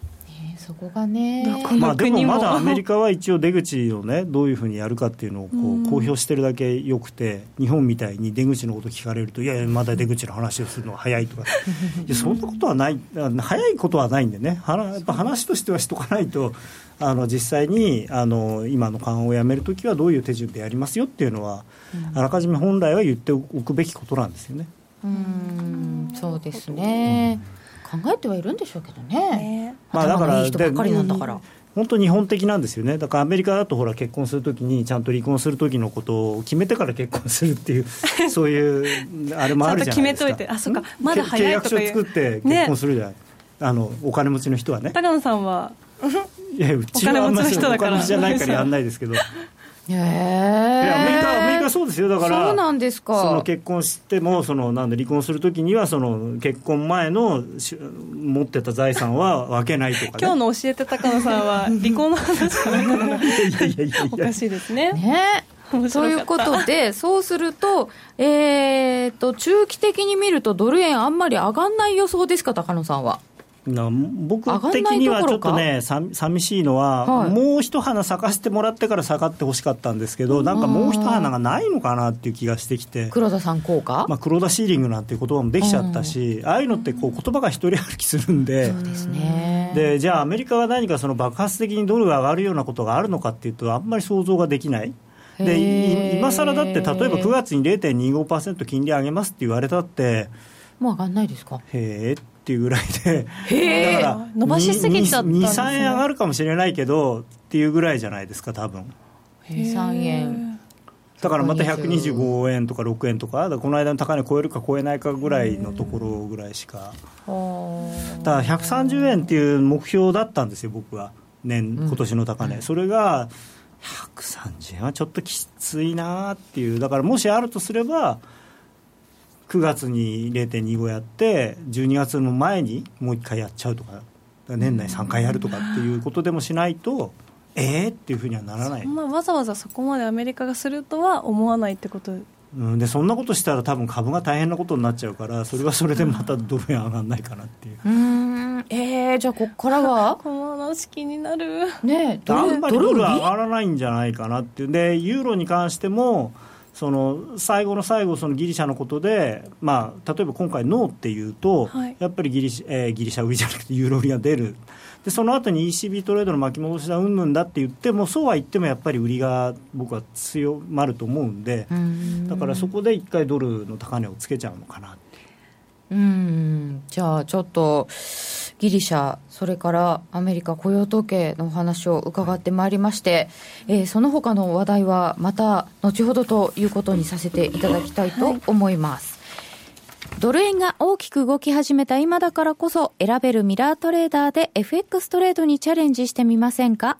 そこがね。まあ、でもまだアメリカは一応出口をねどういうふうにやるかっていうのをこうん。う公表してるだけよくて日本みたいに出口のこと聞かれるといやいやまだ出口の話をするのは早いとか。いやそんなことはないあ早いことはないんでね。はなやっぱ話としてはしとかないとあの実際にあの今の緩和をやめるときはどういう手順でやりますよっていうのは、あらかじめ本来は言っておくべきことなんですよね。うーん。そうですね考えてはいるんでしょうけどね。ね。まあ、だからいい人ばっかりなんだから。本当日本的なんですよね。だからアメリカだとほら結婚するときにちゃんと離婚する時のことを決めてから結婚するっていう そういうあれもあるじゃないですか。決めといてあそっかまだ早い契約書作って結婚するじゃない、ね、あのお金持ちの人はね。高野さんはいやうちはあんまりお金持ちじゃないからやんないですけどへえアメリカアメリカそうですよだから。そうなんですか。その結婚してもそのなんで離婚するときにはその結婚前の持ってた財産は分けないとか、ね、今日の教えて高野さんは 離婚の話かないやいやいやいや。おかしいですね。ね。ということで、そうすると、えーと、中期的に見ると、ドル円あんまり上がんない予想ですか、高野さんは。な僕的にはちょっとね、さ寂しいのは、はい、もう一花咲かせてもらってから下がってほしかったんですけど、なんかもう一花がないのかなっていう気がしてきて、黒田さん効果、まあ、黒田シーリングなんていう言葉もできちゃったし、ああいうのってこう言葉が一人歩きするんで、そうですね。でじゃあ、アメリカが何かその爆発的にドルが上がるようなことがあるのかっていうと、あんまり想像ができない。で今更だって、例えば9月に0.25%金利上げますって言われたって、もう上がんないですか？へえっていうぐらいで、だから伸ばしすぎちゃったんです、ね、2、3円上がるかもしれないけどっていうぐらいじゃないですか、多分。2、3円。だからまた125円とか6円とか、かこの間の高値超えるか超えないかぐらいのところぐらいしか、だから130円っていう目標だったんですよ、僕は、年、今年の高値、うん、それが130円はちょっときついなっていう、だからもしあるとすれば、9月に0.25やって12月の前にもう1回やっちゃうとか年内3回やるとかっていうことでもしないとえーっていうふうにはならない。まあ、わざわざそこまでアメリカがするとは思わないってこと。うん、でそんなことしたら多分株が大変なことになっちゃうからそれはそれでまたドル円上がらないかなっていう。うん。えー、じゃあここからは？この話気になる。ねドルあんまりドル上がらないんじゃないかなっていう。でユーロに関してもその最後の最後、そのギリシャのことで、まあ、例えば今回、ノーっていうと、はい、やっぱりギリシ,、えー、ギリシャ売りじゃなくてユーロ売りが出る、でその後に ECB トレードの巻き戻しだうんぬんだって言っても、そうは言ってもやっぱり売りが僕は強まると思うんで、だからそこで一回ドルの高値をつけちゃうのかなって。うん。じゃあちょっとギリシャ、それからアメリカ雇用統計のお話を伺ってまいりまして、えー、その他の話題はまた後ほどということにさせていただきたいと思います。はい、ドル円が大きく動き始めた今だからこそ選べるミラートレーダーで FX トレードにチャレンジしてみませんか？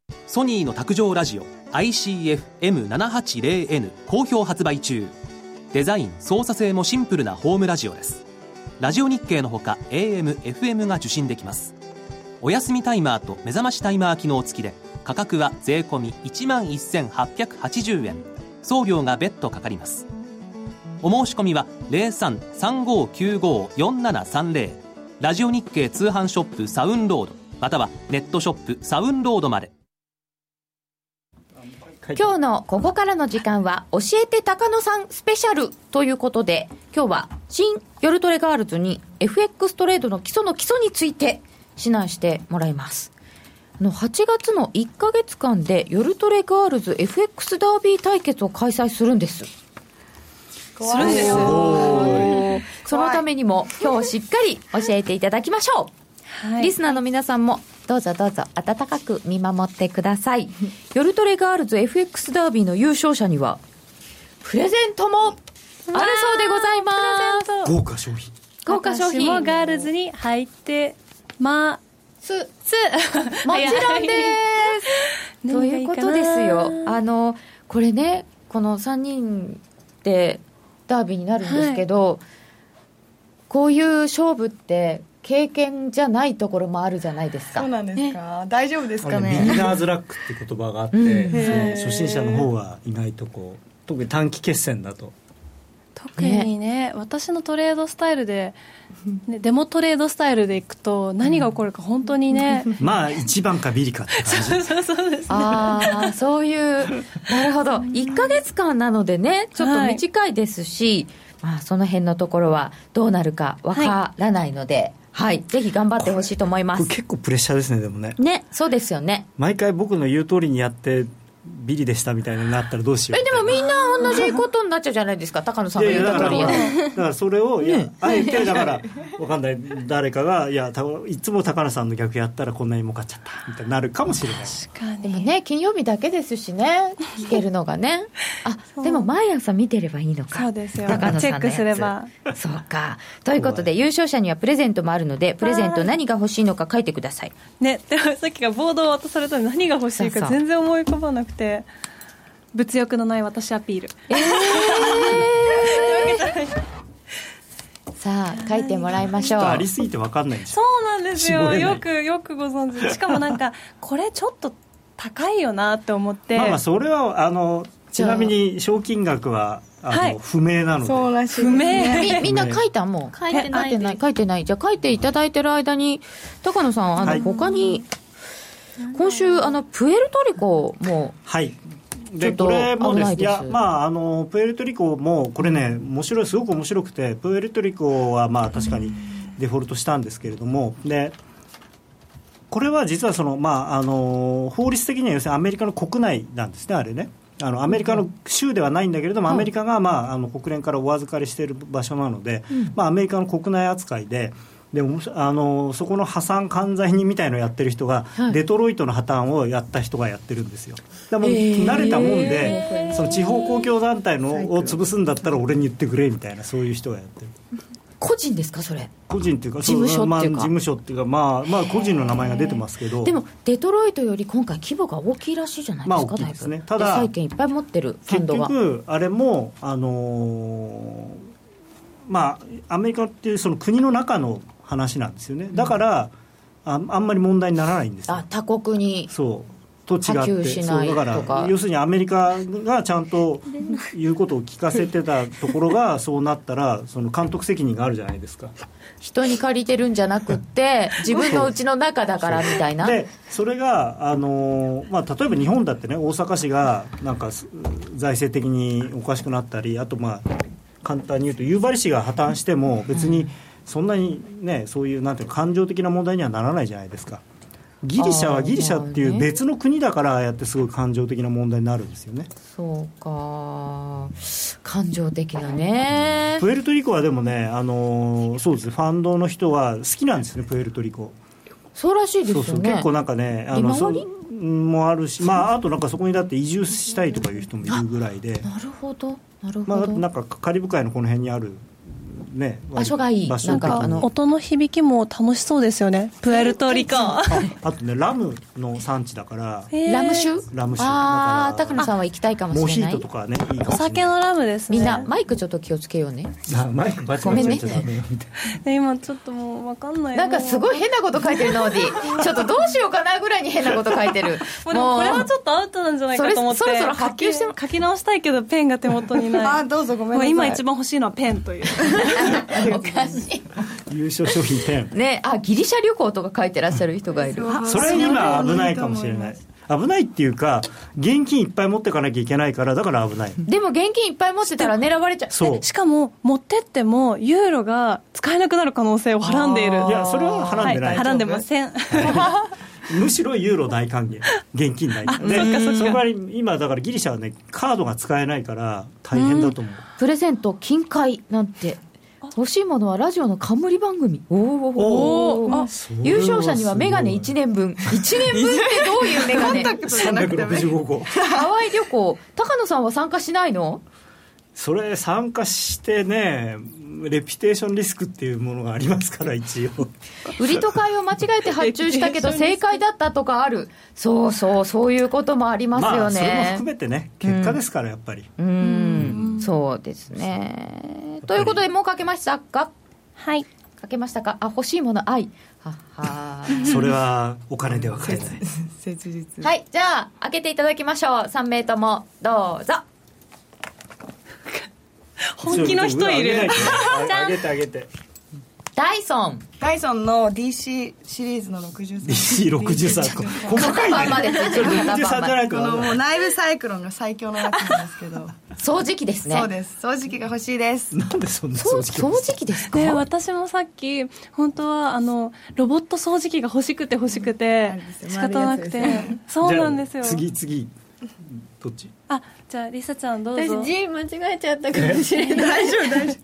ソニーの卓上ラジオ ICF-M780N 好評発売中。デザイン操作性もシンプルなホームラジオです。ラジオ日経のほか AM、FM が受信できます。お休みタイマーと目覚ましタイマー機能付きで価格は税込1万1880円。送料が別途かかります。お申し込みは0335954730ラジオ日経通販ショップサウンロードまたはネットショップサウンロードまで。今日のここからの時間は教えて高野さんスペシャルということで今日は新夜トレガールズに FX トレードの基礎の基礎について指南してもらいます。の8月の1か月間で夜トレガールズ FX ダービー対決を開催するんです。するんですそのためにも今日しっかり教えていただきましょう、はい。リスナーの皆さんもどうぞどうぞ温かく見守ってください。夜トレガールズ FX ダービーの優勝者にはプレゼントもあるそうでございます。豪華商品。豪華商品。私もガールズに入ってます。つ もちろんです。ということですよ。あのこれねこの3人でダービーになるんですけど、こういう勝負って経験じゃないところもあるじゃないですか。そうなんですか、大丈夫ですかあのビギねナーズラックって言葉があって、うん。その初心者の方が意外とこう特に短期決戦だと。特にね私のトレードスタイルで、ね、デモトレードスタイルでいくと何が起こるか本当にね、まあ1番かビリかって感じ。そうそうですね。ああそういうなるほど。1か月間なのでねちょっと短いですし、まあ、その辺のところはどうなるかわからないので、はいぜひ頑張ってほしいと思います。結構プレッシャーですねでもね。ね。そうですよね。毎回僕の言う通りにやってビリでしたみたいになったらどうしよう。えでもみんな同じことになっちゃうじゃないですか高野さんいがやいやだから言った通り。だからそれをいやあえてだからわかんない。誰かがいやたいつも高野さんの逆やったらこんなに儲かっちゃったみたいになるかもしれない。確かでもにね金曜日だけですしね聞けるのがね。あでも毎朝見てればいいのか。そうですよ。高野さんチェックすれば。そう。か。ということで優勝者にはプレゼントもあるのでプレゼント何が欲しいのか書いてください。ねでもさっきがボードを渡されたのに何が欲しいか全然思い浮かばなくて物欲のない私アピール。さあ書いてもらいましょう。ありすぎてわかんないでしょ。そうなんですよ。よくよくご存知。しかもなんか これちょっと高いよなって思って、まあまあそれはあのちなみに賞金額はあの、はい。不明なので。そうらしいです不明。みみんな書いたもう書いてない書いてない。書いてない。じゃあ書いていただいてる間に高野さんあの、はい。他に今週あのプエルトリコもはい。ちょっとでこれもです。危ないです。いやまああのプエルトリコもこれね面白いすごく面白くてプエルトリコはまあ確かにデフォルトしたんですけれども。でこれは実はそのまああの法律的には要するにアメリカの国内なんですねあれね。あのアメリカの州ではないんだけれども、アメリカが、まあ、あの国連からお預かりしている場所なので、まあ、アメリカの国内扱いででもあのそこの破産管財人みたいのをやってる人が、はい。デトロイトの破綻をやった人がやってるんですよ。でもうへー。慣れたもんでその地方公共団体のを潰すんだったら俺に言ってくれみたいなそういう人がやってる。個人ですかそれ？個人っていうか事務所っていうか。事務所っていうかまあまあ個人の名前が出てますけど。でもデトロイトより今回規模が大きいらしいじゃないですか、まあ大きいですね。ただ債券いっぱい持ってるファン結ドが局あれもあのーまあアメリカっていうその国の中の話なんですよね。だから、ああんまり問題にならないんですよ。あ他国にそう。と違って。そうだから要するにアメリカがちゃんと言うことを聞かせてたところが そうなったらその監督責任があるじゃないですか。人に借りてるんじゃなくって自分のうちの中だからみたいな。でそれが、あのーまあ、例えば日本だってね大阪市がなんかす財政的におかしくなったりあとまあ簡単に言うと夕張市が破綻しても別にそんなにねそういうなんていうか感情的な問題にはならないじゃないですか。ギリシャはギリシャっていう別の国だからああやってすごい感情的な問題になるんですよね。そうか。感情的なね。プエルトリコはでもね、あのーそうですね。ファンドの人は好きなんですねプエルトリコ。そうらしいですよね。そうそう。結構なんかねあのもあるし、まあ、あとなんかそこにだって移住したいとかいう人もいるぐらいで、なるほど。なるまあ、ほど、なんかカリブ海のこの辺にある、ね、場所がいい。場所なんかあの音の響きも楽しそうですよね。プエルトリコ ああとねラムの産地だから。ラム酒？ラム酒。ああ高野さんは行きたいかもモヒしれない。ートとかねいいかもしれない。お酒のラムですね。みんなマイクちょっと気をつけようね。あマイクバチバチやっちゃダメよみたいで今ちょっともう分かんない。なんかすごい変なこと書いてるノーディ。ちょっとどうしようかなぐらいに変なこと書いてる。もう。これはちょっとアウトなんじゃないかと思って。それそろそろ発給して。書き書き直したいけどペンが手元にない。あどうぞごめんなさい。もう今一番欲しいのはペンという おかしい。な優勝商品ペンねあギリシャ旅行とか書いてらっしゃる人がいる。それ今危ないかもしれない。危ないっていうか現金いっぱい持っていかなきゃいけないからだから危ない。でも現金いっぱい持ってたら狙われちゃう。そう。しかも持ってってもユーロが使えなくなる可能性をはらんでいる。いやそれははらんでない、はらんでません。むしろユーロ大歓迎。現金ないでその代わり今だからギリシャはねカードが使えないから大変だと思う、プレゼント金塊なんて欲しいものはラジオの冠番組。おおお優勝者にはメガネ1年分。1年分ってどういうメガネ？365個ハワイ旅行。高野さんは参加しないの？それ参加してねレピュテーションリスクっていうものがありますから一応。売りと買いを間違えて発注したけど正解だったとかある。そうそうそういうこともありますよね、まあ、それも含めてね結果ですから、やっぱり。うん。そうですね。ということでもうかけましたか？はい。かけましたか？あ欲しいもの愛。はは それはお金では買えない。切実。はいじゃあ開けていただきましょう。3名ともどうぞ本気の人いる。あげてあげて。ダイソン。ダイソンの DC シリーズの63 DC63 細かいね。までついてる63じゃないこのもう内部サイクロンが最強のやつなんですけど。掃除機ですね。そうです。掃除機が欲しいです。なんでそんな掃除機掃除機ですか、ね、私もさっき本当はあのロボット掃除機が欲しくて欲しくて仕方なくて、そうなんですよ。次次。どっち？あじゃありさちゃんどうぞ。私字間違えちゃったかもしれない。大丈夫大丈夫。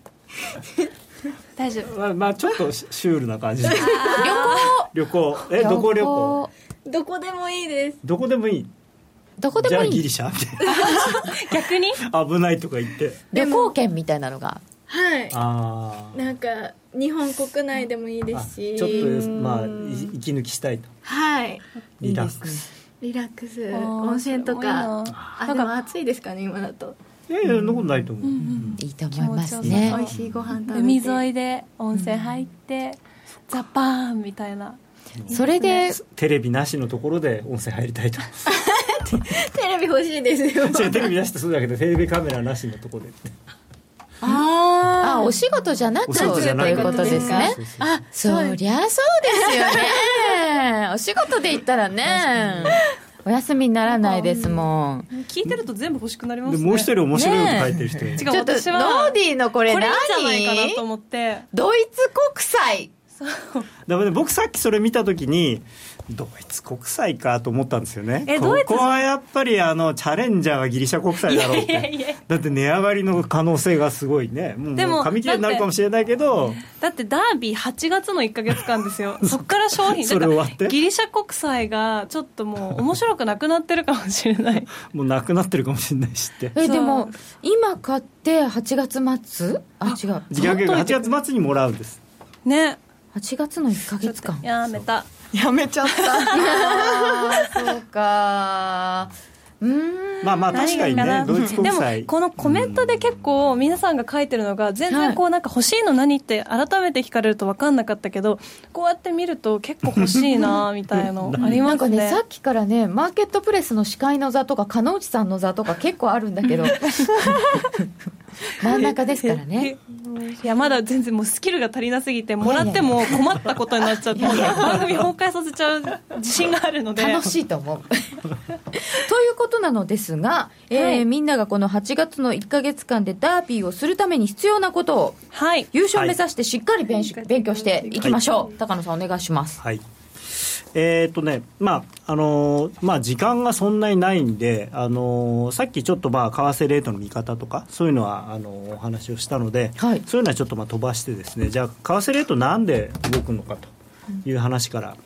大丈夫。まあ、まあ、ちょっとシュールな感じ。旅行。旅行。えどこ旅行？どこでもいいです。どこでもいい。どこでもいい。じゃあギリシャ。逆に？危ないとか言って。旅行券みたいなのが。はい。あなんか日本国内でもいいですし。ちょっとまあ息抜きしたいと。はい。リラックスリラックス温泉とか。あでも暑いですかね今だと。いやいやそんなことないと思う、いいと思いますね。美味しいご飯食べて。海沿いで温泉入って、ザパーンみたいな。それでテレビなしのところで温泉入りたいと。テレビ欲しいですよ。テレビなしってそうだけどテレビカメラなしのところでああお仕事じゃなくてお仕事じゃないということですね。あそりゃそうですよねお仕事で言ったらね。お休みにならないですもん。聞いてると全部欲しくなりますね。でもう一人面白いこと書いてる人、違うちょっとノ私は。ーディーのこれこれ何じゃないかなと思って。ドイツ国際だからね僕さっきそれ見た時にドイツ国際かと思ったんですよね。こえドイツ。こはやっぱりあのチャレンジャーはギリシャ国際だろうって。いやいやいやだって値上がりの可能性がすごいね。もうでも紙切れになるかもしれないけど。だってダービー8月の1か月間ですよ。そっから商品それ終わって？ギリシャ国債がちょっともう面白くなくなってるかもしれない。もうなくなってるかもしれないしって。えでも今買って8月末？あ違う。時間計画8月末にもらうんです。ね。8月の1か月間。やめたやめちゃった。そうか。まあまあ確かにねドイツ国でも際このコメントで結構皆さんが書いてるのが全然こうなんか欲しいの何って改めて聞かれると分かんなかったけどこうやって見ると結構欲しいなみたいのありますね。なんかねさっきからねマーケットプレスの司会の座とか鹿内さんの座とか結構あるんだけど。真ん中ですからね。いやまだ全然もうスキルが足りなすぎてもらっても困ったことになっちゃって番組崩壊させちゃう自信があるので。楽しいと思う。ということなのですが、えーはいみんながこの8月の1か月間でダービーをするために必要なことをはい。優勝を目指してしっかり勉,、勉強してい。きましょう、高野さんお願いします。はい。えーっとねまああのーまあ、時間がそんなにないんで、あのーさっきちょっと、まあ、為替レートの見方とかそういうのはあのーお話をしたので、はい。そういうのはちょっとまあ飛ばしてですねじゃあ為替レートなんで動くのかという話から、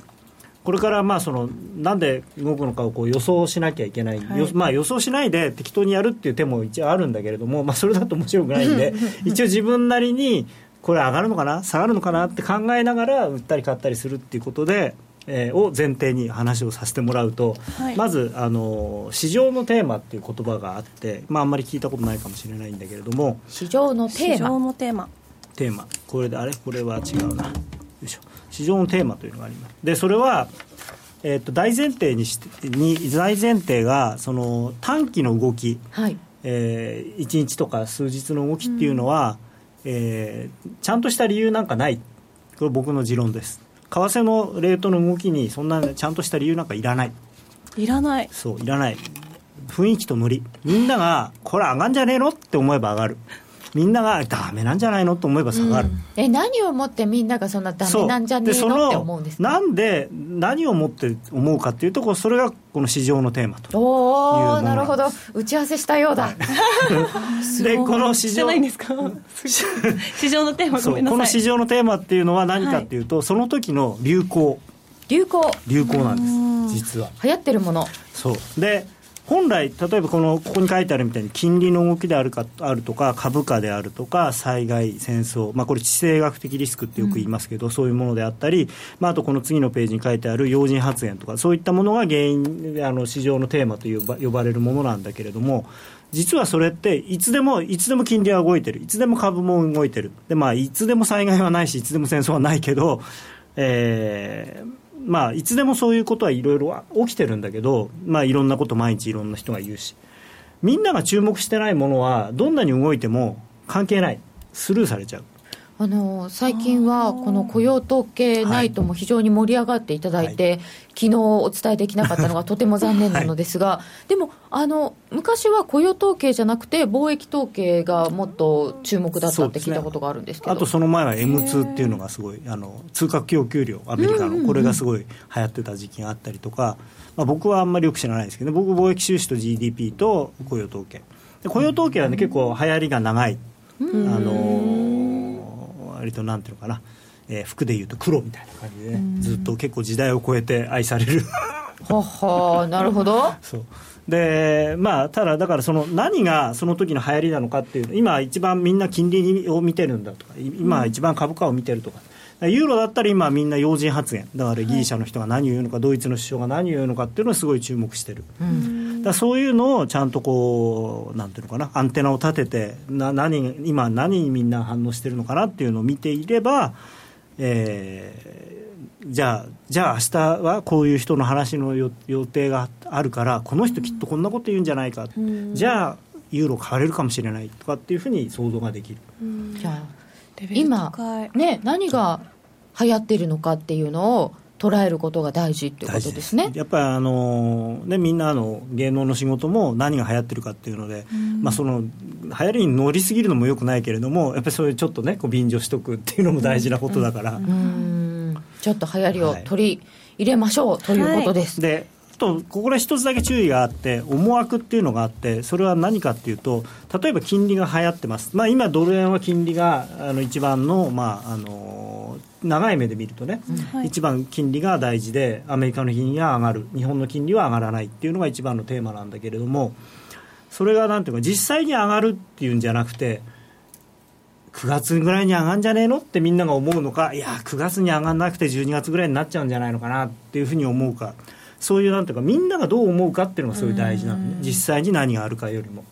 これからまあそのなんで動くのかをこう予想しなきゃいけない、よまあ、予想しないで適当にやるっていう手も一応あるんだけれども、まあ、それだと面白くないんで 一応自分なりにこれ上がるのかな？下がるのかな？って考えながら売ったり買ったりするっていうことで、えーを前提に話をさせてもらうと、はい。まずあの市場のテーマっていう言葉があって、まあ、あんまり聞いたことないかもしれないんだけれども。市場のテ市ーマ。場のテーマ。テーマ。これであれ？これは違うな。よいしょ市場のテーマというのがあります。でそれは、えー、と大前提にしてに大前提がその短期の動き、はい。えー、1日とか数日の動きっていうのは、えーちゃんとした理由なんかない。これ僕の持論です。為替のレートの動きにそんなちゃんとした理由なんかいらない。いらない。そういらない。雰囲気とノリみんながこれ上がんじゃねえのって思えば上がるみんながダメなんじゃないのと思えば下がる、え何をもってみんながそんなダメなんじゃねえのって思うんですか？なんで何をもって思うかっていうとそれがこの市場のテーマとおおなるほど。打ち合わせしたようだ、でこの市場じゃないんですか？市場のテーマごめんなさい。この市場のテーマっていうのは何かっていうと、はい、その時の流行。流行。流行なんです実は。流行ってるもの。そう。で本来、例えばこのここに書いてあるみたいに金利の動きであるかあるとか株価であるとか災害、戦争、まあ、これ地政学的リスクってよく言いますけど、うん、そういうものであったり、まあ、あとこの次のページに書いてある要人発言とかそういったものが原因あの市場のテーマと呼ば呼ばれるものなんだけれども実はそれっていつでもいつでも金利は動いてる。いつでも株も動いてる。で、まあ、いつでも災害はないしいつでも戦争はないけど、えー、まあ、いつでもそういうことはいろいろ起きてるんだけど、まあ、いろんなこと毎日いろんな人が言うしみんなが注目してないものはどんなに動いても関係ないスルーされちゃう。あの最近はこの雇用統計ナイトも非常に盛り上がっていただいて、はい、昨日お伝えできなかったのがとても残念なのですが、はい、でもあの昔は雇用統計じゃなくて貿易統計がもっと注目だったって聞いたことがあるんですけど、ね、あとその前は M2 っていうのがすごいあの通貨供給量アメリカのこれがすごい流行ってた時期があったりとか、まあ、僕はあんまりよく知らないですけど僕貿易収支と GDP と雇用統計。雇用統計はね結構流行りが長い。あの割となんていうのかな、えー、服でいうと黒みたいな感じでね。ずっと結構時代を超えて愛される。ははなるほど。そう。でまあ、ただ、だからその何がその時の流行りなのかっていう今、一番みんな金利を見てるんだとか今、一番株価を見てるとか、ユーロだったら今、みんな要人発言。だからギリシャの人が何を言うのか、ドイツの首相が何を言うのかっていうのをすごい注目してる、うん、だそういうのをちゃんとこうなんていうのかなアンテナを立ててな何今、何にみんな反応してるのかなっていうのを見ていれば、えー、じゃあ、じゃあ明日はこういう人の話の予定があるからこの人きっとこんなこと言うんじゃないか、うん、じゃあユーロ買われるかもしれないとかっていうふうに想像ができる。じゃあ今、ね、何が流行っているのかっていうのを捉えることが大事ってことですね。やっぱりあの、ね、みんなの芸能の仕事も何が流行ってるかっていうので、まあ、その流行りに乗りすぎるのもよくないけれどもやっぱりそういうちょっとねこう便乗しとくっていうのも大事なことだから、ちょっと流行りを取り入れましょう、はい、ということです。でとここで一つだけ注意があって思惑っていうのがあってそれは何かっていうと例えば金利が流行ってます、まあ、今ドル円は金利があの一番の,、まあ、あの長い目で見るとね、はい、一番金利が大事でアメリカの金利は上がる。日本の金利は上がらないっていうのが一番のテーマなんだけれどもそれがなんていうか実際に上がるっていうんじゃなくて9月ぐらいに上がるんじゃねえのってみんなが思うのかいや9月に上がらなくて12月ぐらいになっちゃうんじゃないのかなっていうふうに思うか。そういうなんていうかみんながどう思うかっていうのがすごい大事なのね。実際に何があるかよりも。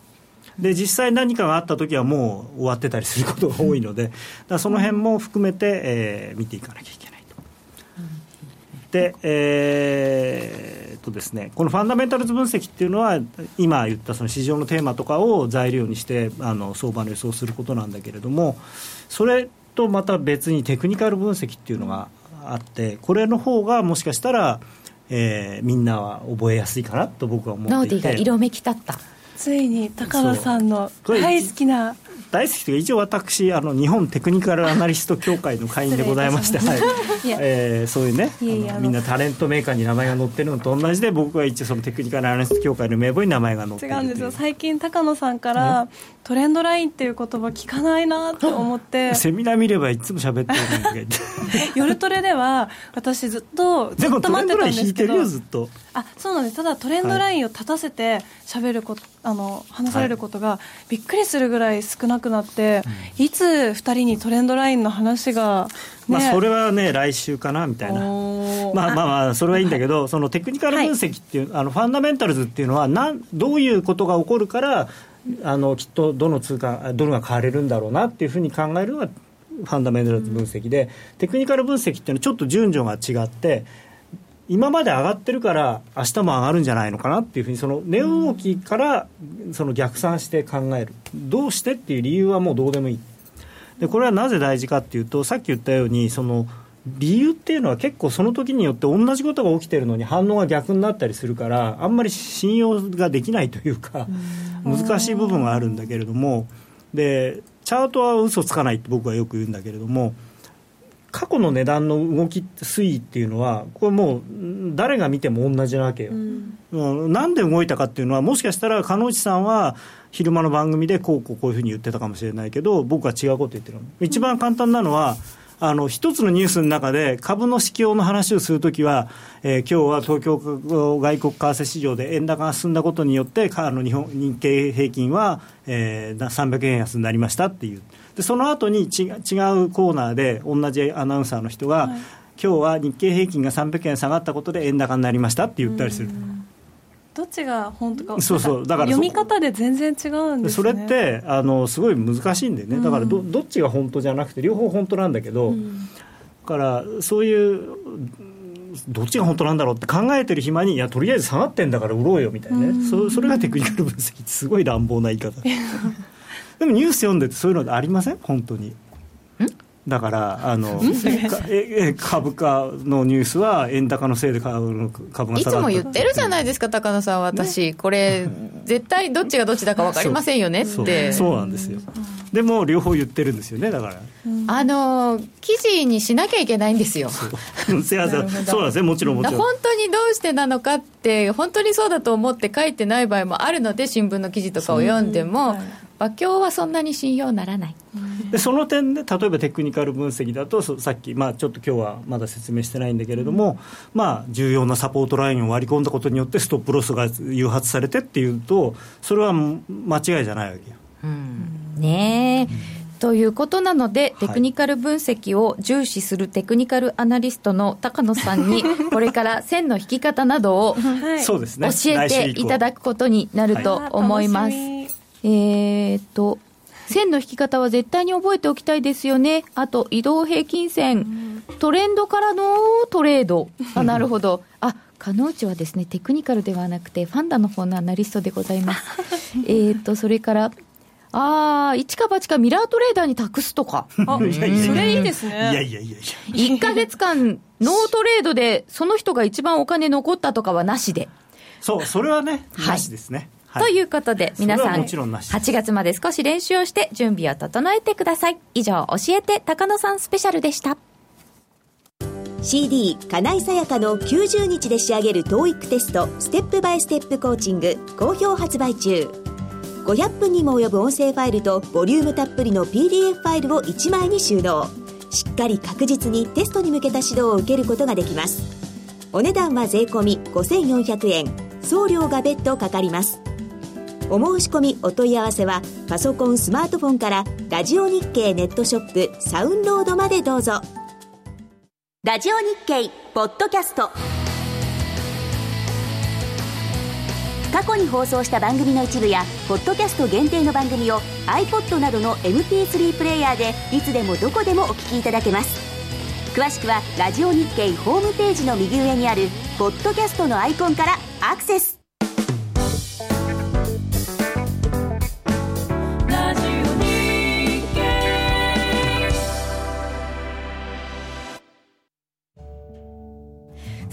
で実際何かがあった時はもう終わってたりすることが多いのでだその辺も含めて、えー、見ていかなきゃいけないと。でえー、っとですねこのファンダメンタルズ分析っていうのは今言ったその市場のテーマとかを材料にしてあの相場の予想することなんだけれどもそれとまた別にテクニカル分析っていうのがあってこれの方がもしかしたらえー、みんなは覚えやすいかなと僕は思っていて。ノーディが色めき立ったついに高野さんの大好きな大好きというか一応私あの日本テクニカルアナリスト協会の会員でございましてはい。えー、そういうねみんなタレントメーカーに名前が載ってるのと同じで僕は一応そのテクニカルアナリスト協会の名簿に名前が載ってる違うんですよ。最近高野さんから、トレンドラインっていう言葉聞かないなと思って。セミナー見ればいつも喋ってるんだけど夜トレでは私ずっと ずっと待ってたんですけど。ずっと。あそうなんです。ただトレンドラインを立たせて喋ること、あの話されることがびっくりするぐらい少なくなって、い。つ2人にトレンドラインの話が、ね、まあ、それはね来週かなみたいな。まあまあまあそれはいいんだけどそのテクニカル分析っていう、はい、あのファンダメンタルズっていうのはなんどういうことが起こるからあのきっとどの通貨ドルが買われるんだろうなっていうふうに考えるのがファンダメンタルズ分析で、テクニカル分析っていうのはちょっと順序が違って今まで上がってるから明日も上がるんじゃないのかなっていうふうにその値動きからその逆算して考える。どうしてっていう理由はもうどうでもいい。でこれはなぜ大事かっていうとさっき言ったようにその理由っていうのは結構その時によって同じことが起きてるのに反応が逆になったりするからあんまり信用ができないというか難しい部分があるんだけれどもでチャートは嘘つかないって僕はよく言うんだけれども過去の値段の動き推移っていうのはこれもう誰が見ても同じなわけよ、うん、なんで動いたかっていうのはもしかしたら鹿内さんは昼間の番組でこうこうこういうふうに言ってたかもしれないけど僕は違うこと言ってる一番簡単なのは、あの一つのニュースの中で株の指標の話をするときは、えー、今日は東京外国為替市場で円高が進んだことによってあの日本日経平均は、えー、300円安になりましたっていう。でその後にち違うコーナーで同じアナウンサーの人が、はい、今日は日経平均が300円下がったことで円高になりましたって言ったりする。どっちが本当かそうそう。だから読み方で全然違うんです、ね、それってあのすごい難しいんでね。だからどどっちが本当じゃなくて両方本当なんだけど、うん、だからそういうどっちが本当なんだろうって考えてる暇にいやとりあえず下がってんだから売ろうよみたいなね、うん、そそれがテクニカル分析。ってすごい乱暴な言い方 でもニュース読んでてそういうのありません？本当にだからあの株価のニュースは円高のせいで株株がいつも言ってるじゃないですか高野さん私、ね、これ絶対どっちがどっちだか分かりませんよねって。そう。なんですよ。でも両方言ってるんですよねだから。あの記事にしなきゃいけないんですよ。そう。そうなんですねもちろんもちろん。本当にどうしてなのかって本当にそうだと思って書いてない場合もあるので新聞の記事とかを読んでも、はそんなに信用ならない、でその点で例えばテクニカル分析だとさっき、まあ、ちょっと今日はまだ説明してないんだけれども、まあ、重要なサポートラインを割り込んだことによってストップロスが誘発されてっていうとそれは間違いじゃないわけよ。うん、ねえ、ということなので、テクニカル分析を重視するテクニカルアナリストの高野さんに、これから線の引き方などを教えていただくことになると思います。えー、っと、線の引き方は絶対に覚えておきたいですよね。あと、移動平均線、トレンドからのトレード。あ、なるほど。あ、加納内はですね、テクニカルではなくて、ファンダの方のアナリストでございます。えっと、それから、ああ、一か八かミラートレーダーに託すとか。あ、それいいですね。いやいやいやいや。1か月間、ノートレードで、その人が一番お金残ったとかはなしで。そう、それはね、なしですね。ということで、皆さん、8月まで少し練習をして準備を整えてください。以上、教えて高野さんスペシャルでした。CD 金井さやかの90日で仕上げる TOEIC テストステップバイステップコーチング好評発売中。500分にも及ぶ音声ファイルとボリュームたっぷりの PDF ファイルを1枚に収納。しっかり確実にテストに向けた指導を受けることができます。お値段は税込5400円。送料が別途かかりますお申し込みお問い合わせはパソコンスマートフォンからラジオ日経ネットショップサウンロードまでどうぞ。ラジオ日経ポッドキャスト。過去に放送した番組の一部やポッドキャスト限定の番組を iPod などの MP3 プレイヤーでいつでもどこでもお聞きいただけます。詳しくはラジオ日経ホームページの右上にあるポッドキャストのアイコンからアクセス。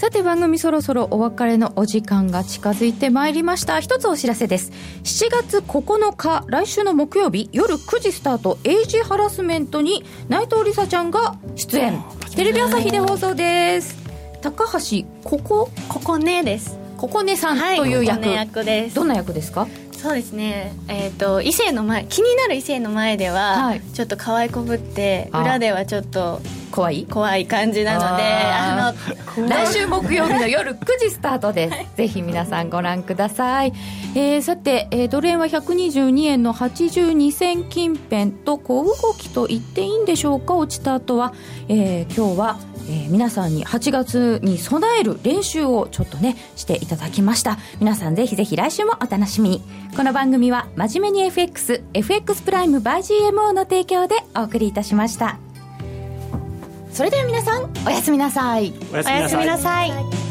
さて番組そろそろお別れのお時間が近づいてまいりました。一つお知らせです。7月9日来週の木曜日夜9時スタートエイジハラスメントに内藤梨沙ちゃんが出演。テレビ朝日で放送です。高橋ここ？ここねです。ここねさんという役,、はい、役です。どんな役ですか？そうですね、えーと、異性の前気になる異性の前では、はい、ちょっと可愛こぶって裏ではちょっと怖い？怖い感じなのであの来週木曜日の夜9時スタートです、はい、ぜひ皆さんご覧ください、えー、さて、えー、ドル円は122円の82銭近辺と小動きと言っていいんでしょうか？落ちた後は、えー、今日はえー、皆さんに8月に備える練習をちょっとねしていただきました。皆さんぜひぜひ来週もお楽しみに。この番組は真面目に FXFX プライム by GMO の提供でお送りいたしました。それでは皆さんおやすみなさい。おやすみなさい